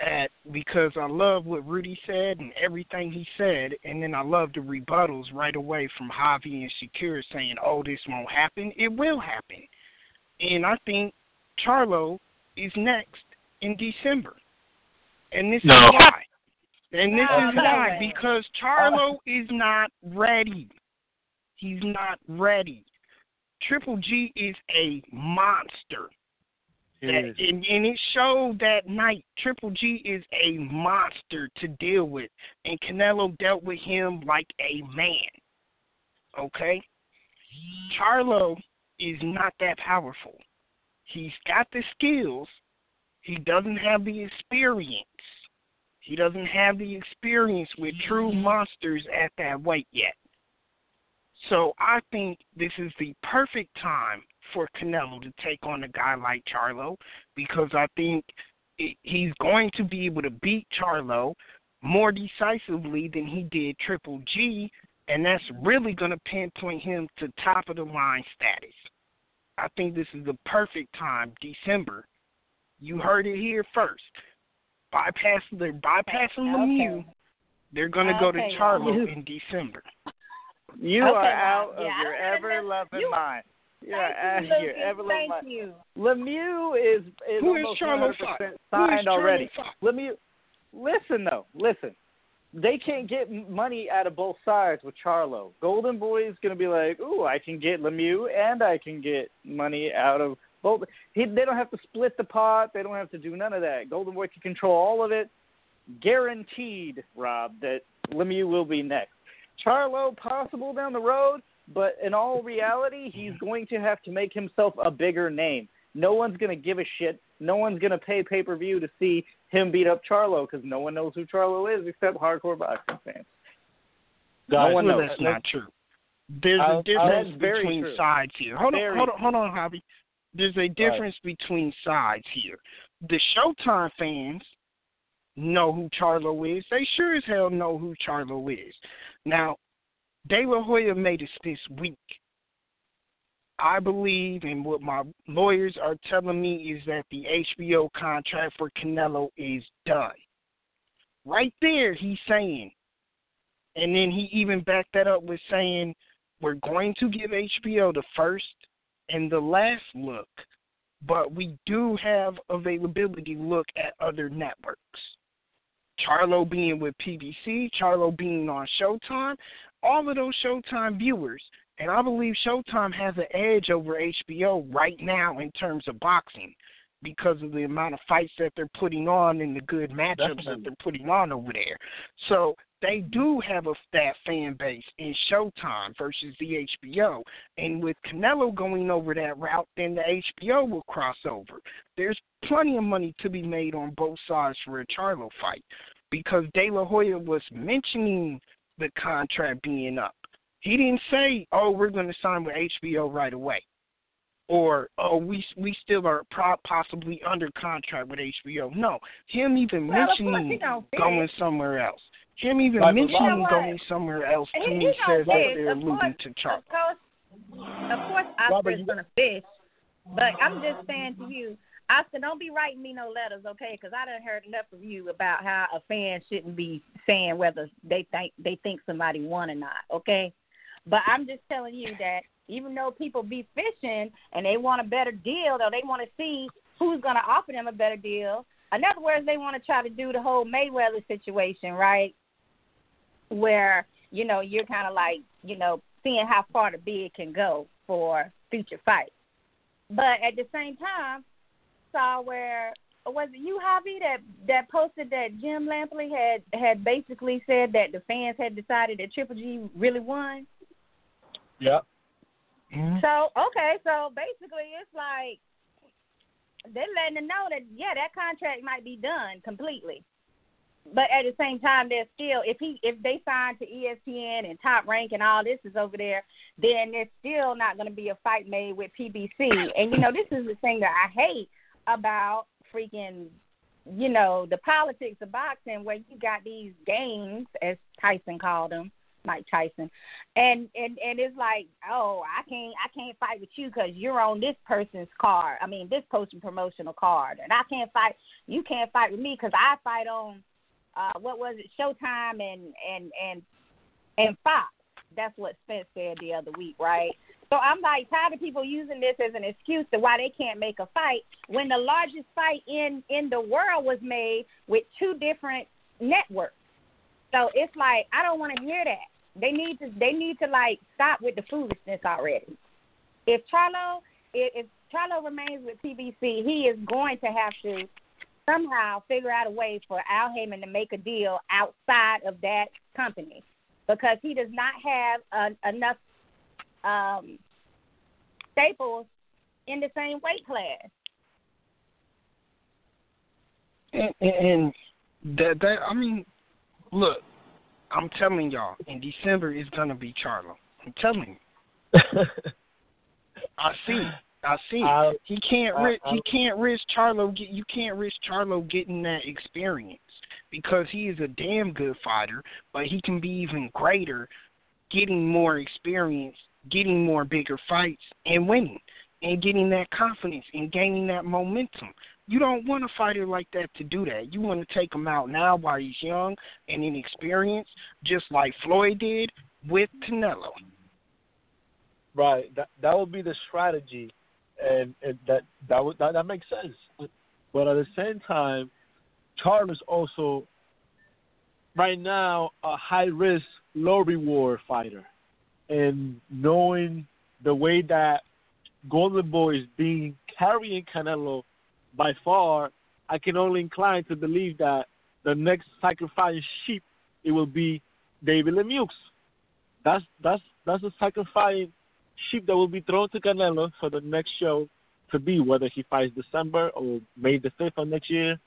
at because I love what Rudy said and everything he said, and then I love the rebuttals right away from Javi and Shakir saying, "Oh, this won't happen." It will happen, and I think Charlo is next in December, and this No. is why. And this No, is no why way. because Charlo is not ready. He's not ready. Triple G is a monster. It and, and it showed that night. Triple G is a monster to deal with, and Canelo dealt with him like a man. Okay? Charlo is not that powerful. He's got the skills, he doesn't have the experience. He doesn't have the experience with true mm-hmm. monsters at that weight yet. So I think this is the perfect time for Canelo to take on a guy like Charlo because I think he's going to be able to beat Charlo more decisively than he did Triple G, and that's really going to pinpoint him to top of the line status. I think this is the perfect time, December. You heard it here first. Bypass they're bypassing Lemieux. They're going to go to Okay. Charlo in December. You Okay, are now, out of your ever loving mind. You are Thank you, your Lucas. ever loving Thank mind. you. Lemieux is is Who is almost Charlo 100% fight? Who is signed Charlo already. fight? Lemieux, listen though, listen. they can't get money out of both sides with Charlo. Golden Boy is going to be like, "Ooh, I can get Lemieux and I can get money out of both." He, they don't have to split the pot. They don't have to do none of that. Golden Boy can control all of it. Guaranteed, Rob, that Lemieux will be next. Charlo possible down the road, but in all reality, he's going to have to make himself a bigger name. No one's going to give a shit. No one's going to pay pay per view to see him beat up Charlo because no one knows who Charlo is except hardcore boxing fans. Guys, no one knows. That's not true. There's I'll- a difference between true. sides here. Hold Very on, hold on, hold on, Javi. There's a difference between sides here. The Showtime fans know who Charlo is. They sure as hell know who Charlo is. Now, De La Hoya made us this week. I believe, and what my lawyers are telling me is that the HBO contract for Canelo is done. Right there, he's saying, and then he even backed that up with saying, we're going to give HBO the first and the last look, but we do have availability look at other networks. Charlo being with PBC, Charlo being on Showtime, all of those Showtime viewers, and I believe Showtime has an edge over HBO right now in terms of boxing because of the amount of fights that they're putting on and the good matchups that they're putting on over there. So they do have a that fan base in Showtime versus the HBO. And with Canelo going over that route, then the HBO will cross over. There's plenty of money to be made on both sides for a Charlo fight because De La Hoya was mentioning the contract being up. He didn't say, "Oh, we're going to sign with HBO right away," or "Oh, we we still are pro- possibly under contract with HBO." No, him even Well, of course he mentioning going somewhere else. Him even Right, but mentioning You know going somewhere else to He- me says gonna that they're Of alluding course- to Charlo. Of course, of course, Oscar's gonna fish. But I'm just saying to you, Oscar, don't be writing me no letters, okay? Because I done heard enough of you about how a fan shouldn't be saying whether they think they think somebody won or not, okay? But I'm just telling you that even though people be fishing and they want a better deal, or they want to see who's going to offer them a better deal. In other words, they want to try to do the whole Mayweather situation, right? Where you know you're kind of like you know seeing how far the bid can go for future fights. But at the same time, saw where was it you, Javi, that that posted that Jim Lampley had had basically said that the fans had decided that Triple G really won. Yeah. Mhm. So okay, so basically it's like they're letting them know that yeah, that contract might be done completely. But at the same time, they're still if he if they sign to E ESPN and Top Rank and all this is over there, then there's still not going to be a fight made with PBC. And you know this is the thing that I hate about freaking you know the politics of boxing where you got these games as Tyson called them, Mike Tyson, and and and it's like oh I can't I can't fight with you because you're on this person's card. I mean this person promotional card, and I can't fight. You can't fight with me because I fight on uh what was it Showtime and and and and Fox. That's what Spence said the other week, right? So I'm like tired of people using this as an excuse to why they can't make a fight when the largest fight in in the world was made with two different networks. So it's like I don't want to hear that. They need to they need to like stop with the foolishness already. If Charlo if, if Charlo remains with PBC, he is going to have to somehow figure out a way for Al Haymon to make a deal outside of that company because he does not have uh, enough um, staples in the same weight class. And, and, and that that I mean, look, I'm telling y'all, in December is gonna be Charlo. I'm telling you. I see. it. I see. I- He can't I- risk. I- He can't risk Charlo. Get you can't risk Charlo getting that experience because he is a damn good fighter, but he can be even greater, getting more experience, getting more bigger fights, and winning, and getting that confidence and gaining that momentum. You don't want a fighter like that to do that. You want to take him out now while he's young and inexperienced, just like Floyd did with Canelo. Right. That that would be the strategy, and, and that that would that, that makes sense. But at the same time, Charles also right now a high risk, low reward fighter, and knowing the way that Golden Boy is being carrying Canelo by far, I can only incline to believe that the next sacrificing sheep it will be David Lemieux. That's that's that's a sacrificing sheep that will be thrown to Canelo for the next show to be whether he fights December or May the fifth of next year.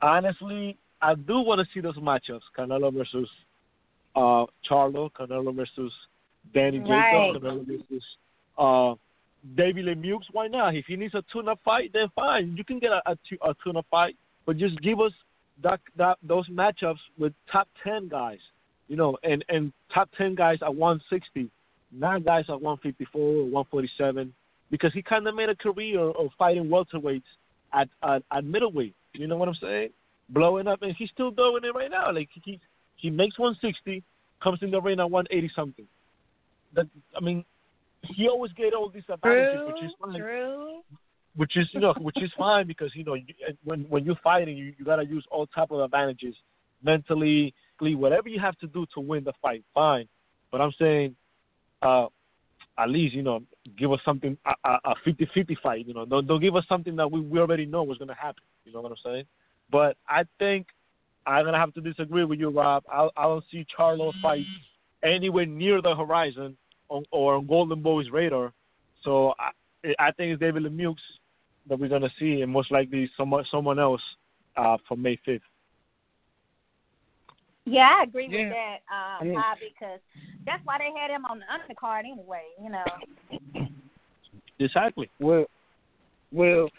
Honestly, I do want to see those matchups: Canelo versus uh, Charlo, Canelo versus Danny Right. Jacobs, uh, David Lemieux. Why not? If he needs a tune-up fight, then fine. You can get a, a, a tune-up fight, but just give us that that those matchups with top ten guys, you know, and and top ten guys at 160, not guys at 154 or 147, because he kind of made a career of fighting welterweights at, at at middleweight. You know what I'm saying? Blowing up, and he's still doing it right now. Like he he makes 160, comes in the ring at 180 something. That I mean, he always get all these advantages, which is fine. which is you know which is fine because you know when when you're fighting you you gotta use all type of advantages mentally whatever you have to do to win the fight fine. But I'm saying uh at least you know give us something a, a, a 50-50 fight you know. Don't don't give us something that we we already know was gonna happen you know what I'm saying? But I think I'm gonna have to disagree with you Rob. I I don't see Charlo fight anywhere near the horizon on, or on Golden Boy's radar so I I think it's David Lemieux that we're gonna see, and most likely someone someone else uh, for May fifth. Yeah, I agree Yeah. with that, uh, I mean- Bobby, because that's why they had him on the undercard anyway. You know. Exactly. Well, well,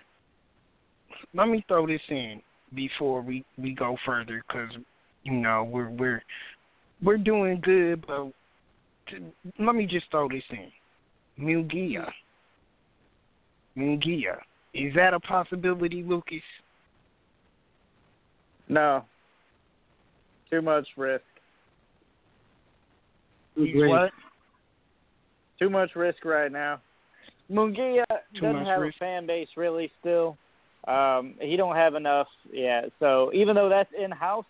let me throw this in before we we go further, because you know we're we're we're doing good, but t- let me just throw this in. Munguia, Munguia, is that a possibility, Lucas? No. Too much risk. He's what? Too much risk right now. Munguia doesn't have risk. a fan base really still. Um, he don't have enough yeah. So even though that's in house,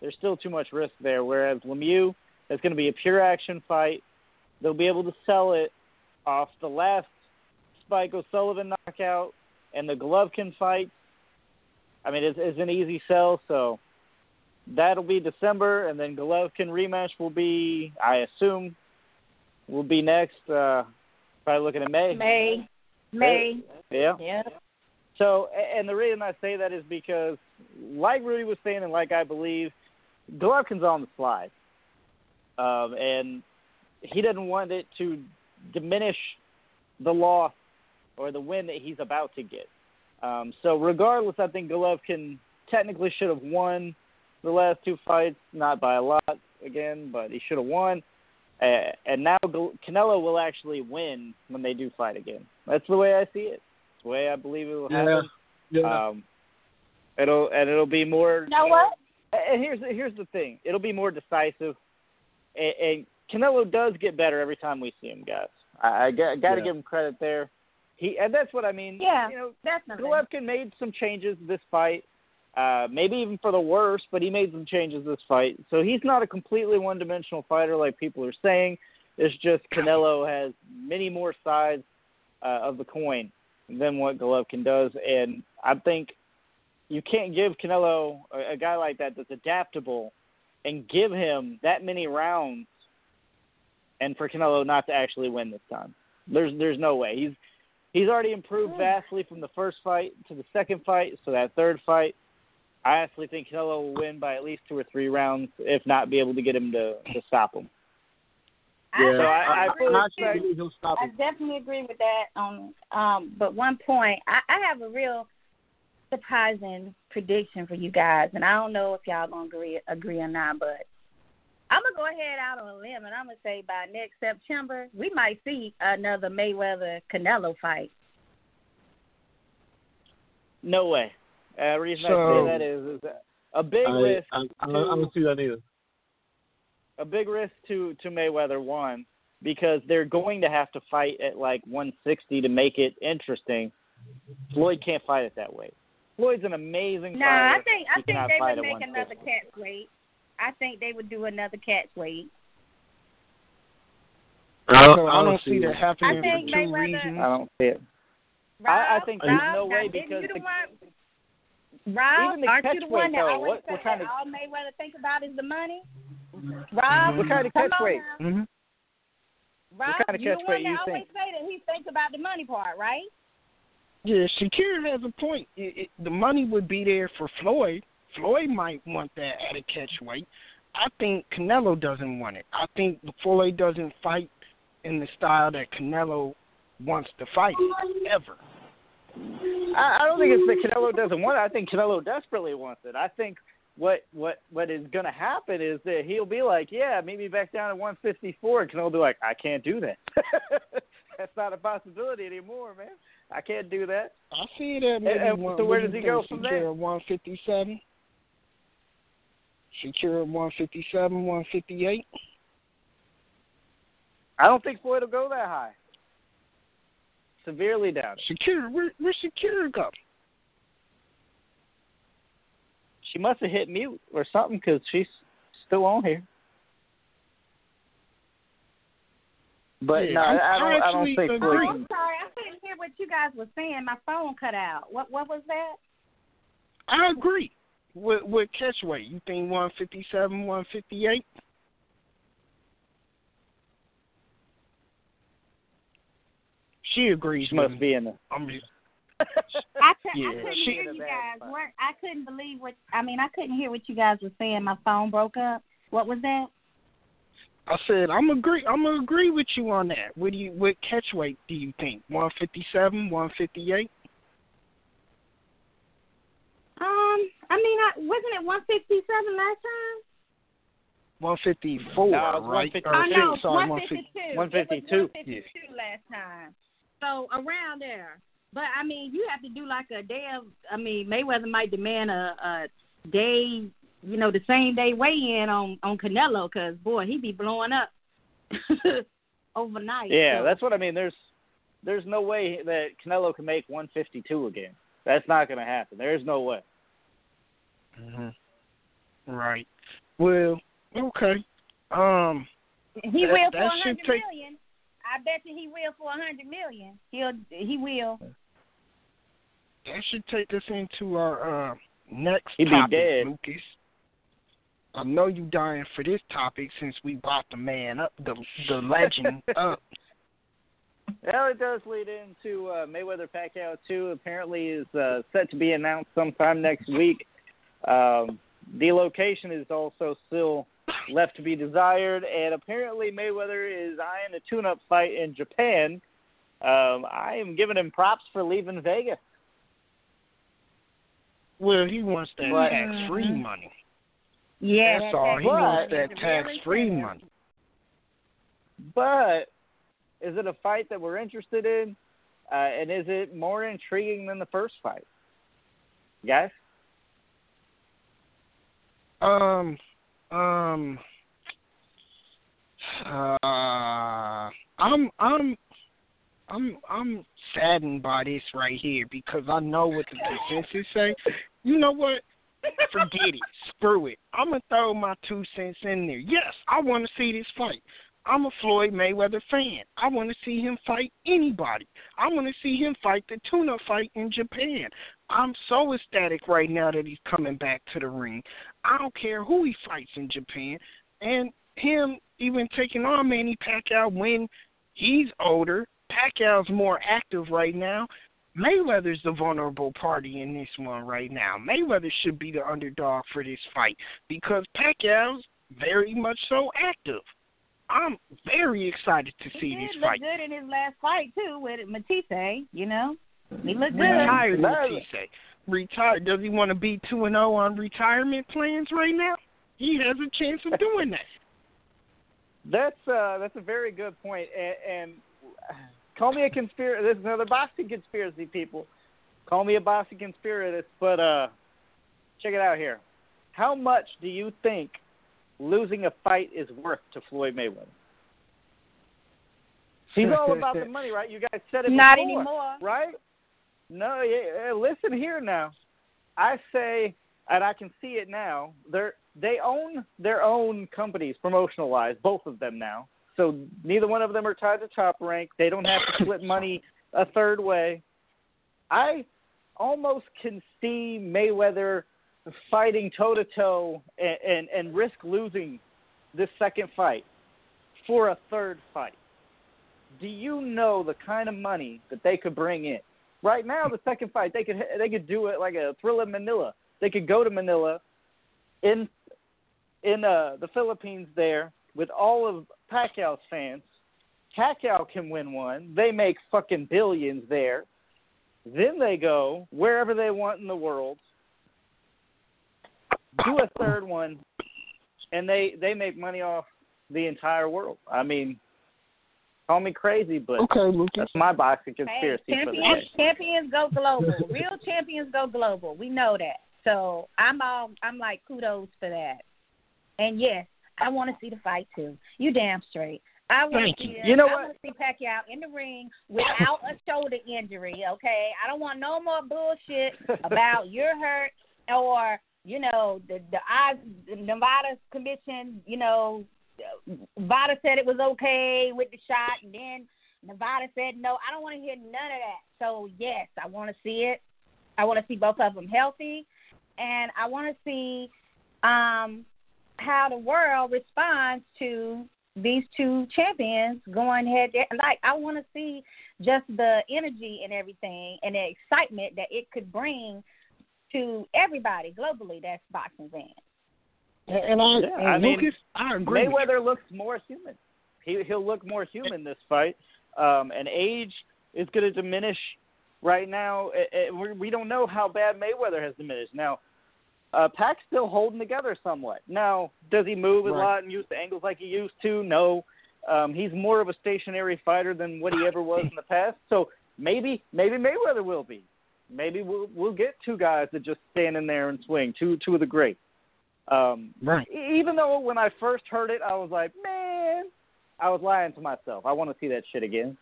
there's still too much risk there. Whereas Lemieux, it's going to be a pure action fight. They'll be able to sell it off the last Spike O'Sullivan knockout and the Golovkin fight. I mean, it's, it's an easy sell. So that'll be December, and then Golovkin rematch will be, I assume, will be next. Uh, probably looking at May. May, May, Yeah. yeah. So, and the reason I say that is because, like Rudy was saying, and like I believe, Golovkin's on the slide, um, and he doesn't want it to diminish the loss or the win that he's about to get. Um, so, regardless, I think Golovkin technically should have won the last two fights, not by a lot again, but he should have won. Uh, and now Canelo will actually win when they do fight again. That's the way I see it. That's the way I believe it will Yeah. happen. Yeah. Um, it'll and it'll be more. You know what? And here's here's the thing. It'll be more decisive, and, and Canelo does get better every time we see him, guys. I, I got, got to Yeah. give him credit there. He and that's what I mean. Yeah. You know, Definitely. Golovkin made some changes this fight, uh, maybe even for the worse, but he made some changes this fight. So he's not a completely one-dimensional fighter like people are saying. It's just Canelo has many more sides uh, of the coin than what Golovkin does, and I think you can't give Canelo a, a guy like that that's adaptable and give him that many rounds, and for Canelo not to actually win this time. There's there's no way. He's he's already improved vastly from the first fight to the second fight. So that third fight, I actually think Canelo will win by at least two or three rounds, if not be able to get him to to stop him. yeah. So I- I I, fully I actually expect- he'll stop I definitely agree with that. On um, but one point, I, I have a real surprising prediction for you guys, and I don't know if y'all gonna agree agree or not, but I'm gonna go ahead out on a limb, and I'm gonna say by next September we might see another Mayweather Canelo fight. No way. Uh, reason I say that is is a big I, risk. I, I, to- don't- I don't see that either. a big risk to to Mayweather one because they're going to have to fight at like 160 to make it interesting. Floyd can't fight it that way. Floyd's an amazing Nah, fighter. I think I He think they would make another 160. cat's weight. I think they would do another catch weight. I I don't, I don't see that happening I think for two Mayweather- reasons. I don't see it. Rob, I- I think Rob, there's no way because you the the- one, Rob, Even the aren't you the catch one weight, that though, always what- say what kind that of- all Mayweather think about is the money? Rob, What kind of come catch on weight? now. hmm Rob, kind of you the catch one weight that you always think? say that he thinks about the money part, right? Yeah, Shakira has a point. It, it, the money would be there for Floyd. Floyd might want that at a catch weight. I think Canelo doesn't want it. I think Floyd doesn't fight in the style that Canelo wants to fight ever. I, I don't think it's that Canelo doesn't want it. I think Canelo desperately wants it. I think what what what is going to happen is that he'll be like, yeah, me back down at 154, and Canelo will be like, I can't do that. That's not a possibility anymore, man. I can't do that. I see that. at maybe and one, so where do does he go from Shakira there? at 157? Shakira at 157, 158? I don't think Floyd will go that high. Severely it. Shakira, where, where Shakira go? She must have hit mute or something because she's still on here. But Yeah, no, I'm- I I don't. I don't think agree. Oh, I'm sorry, I couldn't hear what you guys were saying. My phone cut out. What what was that? I agree with with catch weight. You think 157, 158? She agrees She must be in the. I'm just, I, cou- Yeah, I couldn't she- hear you guys. spot. I couldn't believe what I mean. I couldn't hear what you guys were saying. My phone broke up. What was that? I said I'm agree. I'm gonna agree with you on that. What do you what catch weight do you think? 157, 158? Um, I mean, I wasn't it one fifty seven last time? 154, No, right? 152. Or, I know, sorry, one 150 152. One fifty two last time. So around there. But I mean, you have to do like a day of. I mean, Mayweather might demand a, a day, you know, the same day weigh in on on Canelo because boy, he be blowing up overnight. Yeah, so. that's what I mean. There's, there's no way that Canelo can make 152 again. That's not going to happen. There is no way. Mhm. Right. Well, okay. Um, He That- will that for a should hundred take- million. I bet you he will for a hundred million. He'll he will. that should take us into our uh, next He'd be topic, dead. Lucas. I know you dying for this topic since we brought the man up, the the legend up. Well, it does lead into uh, Mayweather Pacquiao 2. Apparently, is uh, set to be announced sometime next week. Um, the location is also still left to be desired, and apparently Mayweather is eyeing a tune-up fight in Japan. Um, I am giving him props for leaving Vegas. Well, he wants that tax free money. Yeah, That's all. He But- that tax free money. But is it a fight that we're interested in? Uh, and is it more intriguing than the first fight? Guys? Um, um, uh, I'm, I'm, I'm, I'm saddened by this right here because I know what the consensus say. You know what? Forget it. Screw it. I'm gonna throw my two cents in there. Yes, I want to see this fight. I'm a Floyd Mayweather fan. I want to see him fight anybody. I want to see him fight the tuna fight in Japan. I'm so ecstatic right now that he's coming back to the ring. I don't care who he fights in Japan. And him even taking on Manny Pacquiao when he's older. Pacquiao's more active right now. Mayweather's the vulnerable party in this one right now. Mayweather should be the underdog for this fight because Pacquiao's very much so active. I'm very excited to He see did this look fight. good in his last fight too with Matthysse. You know, he looked good. Retired Matthysse. Retired. Does he want to be two and zero on retirement plans right now? He has a chance of doing that. That's uh, that's a very good point, and, and call me a conspiracy. This is another boxing conspiracy, people. Call me a boxing conspiracist, but uh, check it out here. How much do you think losing a fight is worth to Floyd Mayweather? He's all about the money, right? You guys said it Not before, anymore. right? No, yeah. yeah, Listen here now. I say and I can see it now. They're they own their own companies promotional wise, both of them now. So neither one of them are tied to top rank. They don't have to split money a third way. I almost can see Mayweather fighting toe to toe and and risk losing this second fight for a third fight. Do you know the kind of money that they could bring in? Right now, the second fight they could they could do it like a Thrilla Manila. They could go to Manila in in uh, the Philippines there with all of Pacquiao's fans. Pacquiao can win one. They make fucking billions there. Then they go wherever they want in the world, do a third one, and they they make money off the entire world. I mean, call me crazy, but okay, Lucas. that's my boxing conspiracy hey, for the champions, day. champions go global. Real champions go global. We know that. So I'm all I'm like kudos for that. And yes, I want to see the fight too. You damn straight. I want to see you. You know I what? want to see Pacquiao in the ring without a shoulder injury. Okay, I don't want no more bullshit about you're hurt or you know the the the Nevada commission. You know, Nevada said it was okay with the shot, and then Nevada said no. I don't want to hear none of that. So yes, I want to see it. I want to see both of them healthy, and I want to see um, how the world responds to these two champions going head to like I want to see just the energy and everything and the excitement that it could bring to everybody globally that's boxing fans. And, and I, Yeah, and I mean, I agree. Mayweather looks more human. He he'll look more human this fight. Um, and age is going to diminish right now. It, it, we we don't know how bad Mayweather has diminished. Now, uh, Pac's still holding together somewhat. Now, does he move a Right. lot and use the angles like he used to? No. Um, he's more of a stationary fighter than what he ever was in the past. So maybe maybe Mayweather will be. Maybe we'll we'll get two guys that just stand in there and swing. Two two of the greats. Um, Right. even though when I first heard it, I was like, man, I was lying to myself. I want to see that shit again.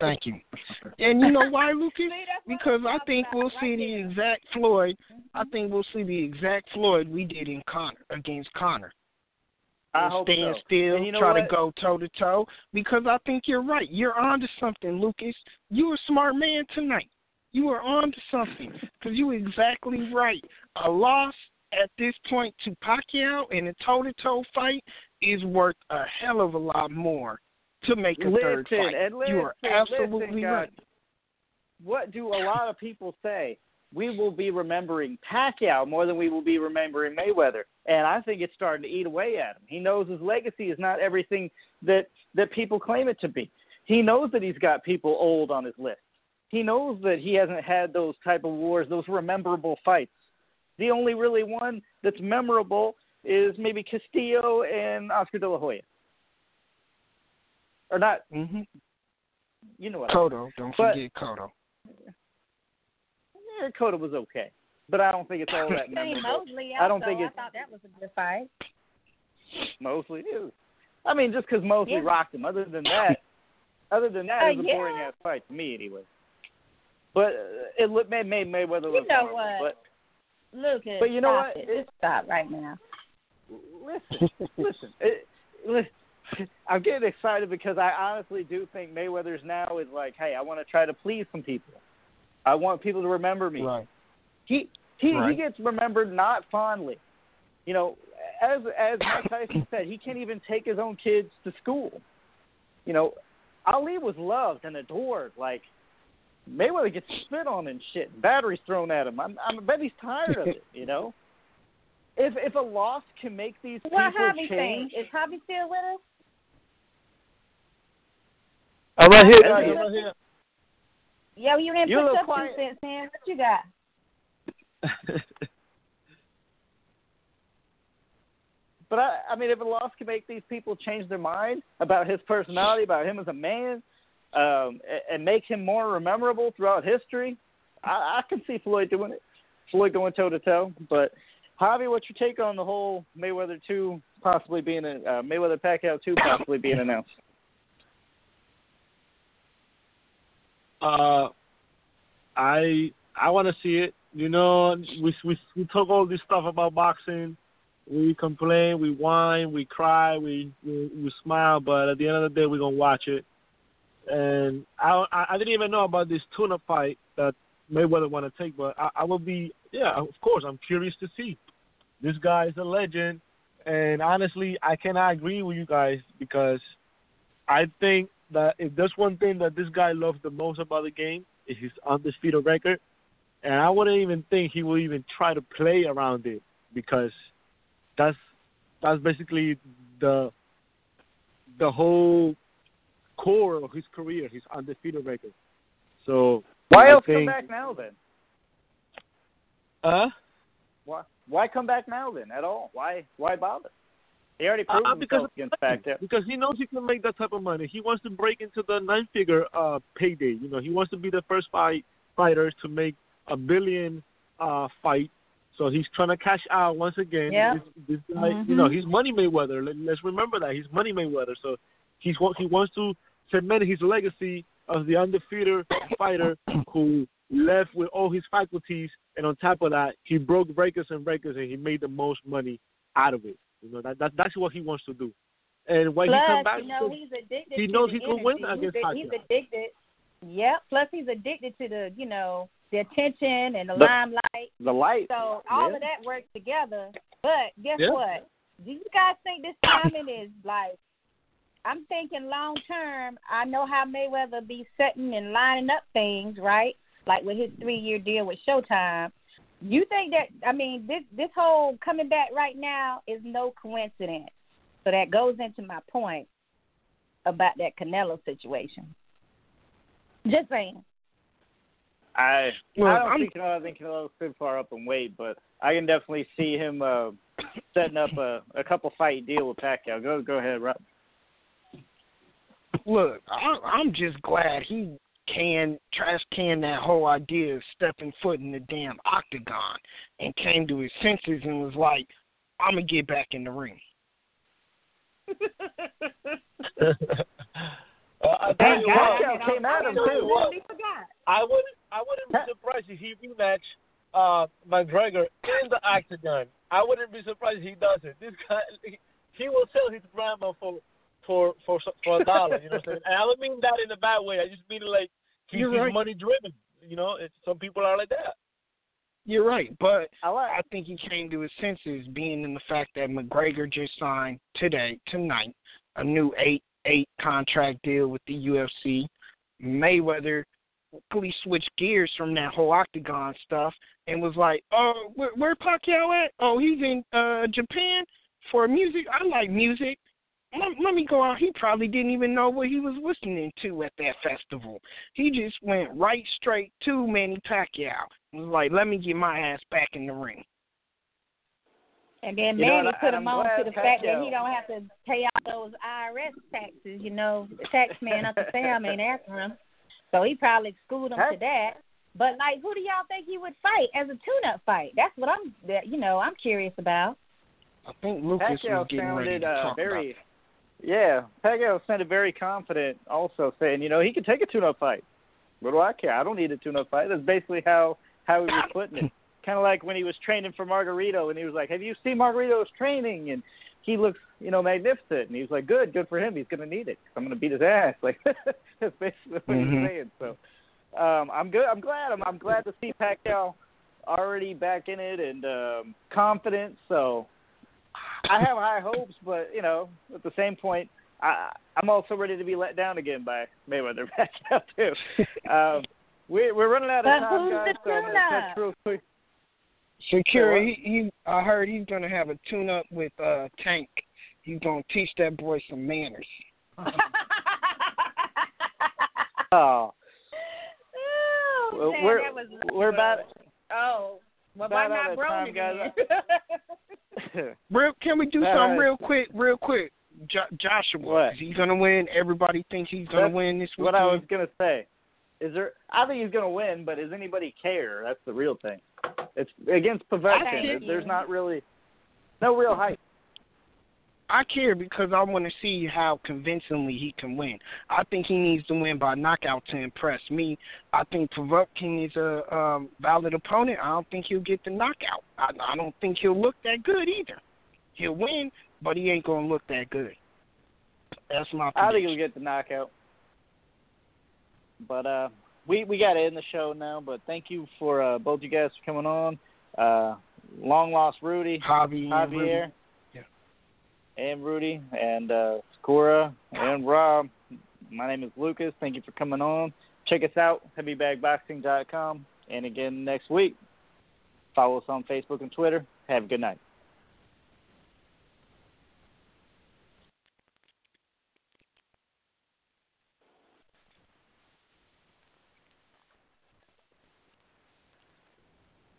Thank you. And you know why, Lucas? See, that's what Because I'm I talking think we'll see the exact Floyd. I think we'll see the exact Floyd we did in Conor against Conor. I hope stand so. still, And you know try to go toe to toe. Because I think you're right. You're on to something, Lucas. You're a smart man tonight. You are on to something. Because you're exactly right. A loss at this point to Pacquiao in a toe to toe fight is worth a hell of a lot more to make a third Listen, fight. and you are absolutely listen, right. What do a lot of people say? We will be remembering Pacquiao more than we will be remembering Mayweather, and I think it's starting to eat away at him. He knows his legacy is not everything that that people claim it to be. He knows that he's got people old on his list. He knows that he hasn't had those type of wars, those rememberable fights. The only really one that's memorable is maybe Castillo and Oscar De La Hoya. Or not, hmm you know what? Cotto, don't But- forget Cotto. Yeah, Cotto was okay, but I don't think it's all that memorable. Mosley I don't also, think I thought that was a good fight. Mosley is. I mean, just because Mosley Yeah. rocked him. Other than that, other than that, Uh, it was a yeah. boring ass fight to me anyway. But uh, it looked, made, made Mayweather You know horrible. what? Lucas, But you know stop what? It. Just stop right now. Listen, listen, it, listen. I'm getting excited because I honestly do think Mayweather's now is like, hey, I want to try to please some people. I want people to remember me. Right. he he Right. he gets remembered not fondly. You know, as as Mike Tyson said, he can't even take his own kids to school. You know, Ali was loved and adored. Like Mayweather gets spit on and shit, batteries thrown at him. I'm, I'm I bet he's tired of it. You know, if if a loss can make these people Javi saying? change, Is Javi still with us? I'm right here. Yeah, I'm right here. Yo, you didn't You put look your two quiet. cents in. What you got? but I I mean, if a loss can make these people change their mind about his personality, about him as a man, um, a- and make him more memorable throughout history, I, I can see Floyd doing it. Floyd going toe to toe. But Javi, what's your take on the whole Mayweather two possibly being a uh, Mayweather Pacquiao two possibly being announced? Uh, I I want to see it You know, we we we talk all this stuff about boxing. We complain, we whine, we cry, we we, we smile, but at the end of the day, we're gonna watch it. And I I didn't even know about this tuna fight that Mayweather want to take, but I, I will be yeah, of course, I'm curious to see. This guy is a legend, and honestly, I cannot agree with you guys because I think that if there's one thing that this guy loves the most about the game is his undefeated record, and I wouldn't even think he will even try to play around it because that's that's basically the the whole core of his career, his undefeated record. So why I else think, come back now then? Uh, why why come back now then at all? Why why bother? He already proved uh, because himself against Pacquiao. Because he knows he can make that type of money. He wants to break into the nine figure uh payday. You know, he wants to be the first fight fighter to make a billion uh fight. So he's trying to cash out once again. Yeah. This, this guy, mm-hmm. you know, he's Money Mayweather. Let, let's remember that he's Money Mayweather. So he's he wants to cement his legacy as the undefeated fighter who left with all his faculties, and on top of that, he broke records and records, and he made the most money out of it. You know that, that that's what he wants to do. And when Plus, he comes back, you know, he's addicted he knows he can win against he's, he's addicted. Yep. Plus, he's addicted to the you know the attention and the, The- limelight. The light. So all yeah. of that works together. But guess Yeah. what? Do you guys think this timing is like? I'm thinking long term. I know how Mayweather be setting and lining up things, right? Like with his three year deal with Showtime. You think that? I mean, this this whole coming back right now is no coincidence. So that goes into my point about that Canelo situation. Just saying. I Well, I don't I'm- think Canelo. I think Canelo's too far up in weight, but I can definitely see him uh, setting up a a couple fight deal with Pacquiao. Go go ahead, Rob. Look, I, I'm just glad he can trash can that whole idea of stepping foot in the damn octagon and came to his senses and was like, I'm gonna get back in the ring. Uh, I tell Thank you God. what, Pacquiao came at him, I too. totally forgot. I wouldn't I wouldn't be surprised if he rematch uh McGregor in the octagon. I wouldn't be surprised if he does it. This guy he, he will sell his grandma for for for for a dollar. You know what I'm saying? And I don't mean that in a bad way. I just mean it like he's, You're right. money driven. You know, it's, some people are like that. You're right, but I like. I think he came to his senses being in the fact that McGregor just signed today, tonight, a new eight eight contract deal with the UFC. Mayweather quickly switched gears from that whole octagon stuff and was like, "Oh, where, where Pacquiao at? Oh, he's in uh Japan for music. I like music. Let, let me go out. He probably didn't even know what he was listening to at that festival. He just went right straight to Manny Pacquiao. Was like, let me get my ass back in the ring. And then You know, Manny and put him I'm on to glad the fact that he don't have to pay out those IRS taxes. You know, the tax man up the Sam ain't after him, so he probably schooled him to that. But like, who do y'all think he would fight as a tune-up fight? That's what I'm, that you know, I'm curious about. I think Lucas Pacquiao was getting ready sounded to uh, talk very. about Yeah, Pacquiao sounded very confident. Also saying, you know, he could take a tune-up fight. What do I care? I don't need a tune-up fight. That's basically how how he was putting it. kind of like when he was training for Margarito, and he was like, "Have you seen Margarito's training?" And he looks, you know, magnificent. And he was like, "Good, good for him. He's going to need it. I'm going to beat his ass." Like that's basically what he Mhm. was saying. So um, I'm good. I'm glad. I'm, I'm glad to see Pacquiao already back in it and um, confident. So I have high hopes, but you know, at the same point, I, I'm also ready to be let down again by Mayweather back out too. um, we're we're running out of But time, who's guys. the so I'm gonna touch real quick. Shakira, he, he I heard he's gonna have a tune up with uh Tank. He's gonna teach that boy some manners. Oh, oh, Well, man, we're- we're about Oh, well, about why not of bro time, again? Real, can we do All something right. real quick, real quick? Jo- Joshua, What? is he gonna win? Everybody thinks he's gonna That's win this what I was weekend. gonna say. Is there? I think he's gonna win, but does anybody care? That's the real thing. It's against I Povetkin. There's not really no real hype. I care because I want to see how convincingly he can win. I think he needs to win by knockout to impress me. I think Povetkin is a um, valid opponent. I don't think he'll get the knockout. I, I don't think he'll look that good either. He'll win, but he ain't gonna look that good. That's my. Prediction. I think he'll get the knockout. But uh, we we got to end the show now. But thank you for uh, both you guys for coming on. Uh, long lost Rudy, Javi, Javier, Rudy. And Rudy, and uh, Sakura, and Rob. My name is Lucas. Thank you for coming on. Check us out, heavybagboxing.com. And again next week, follow us on Facebook and Twitter. Have a good night.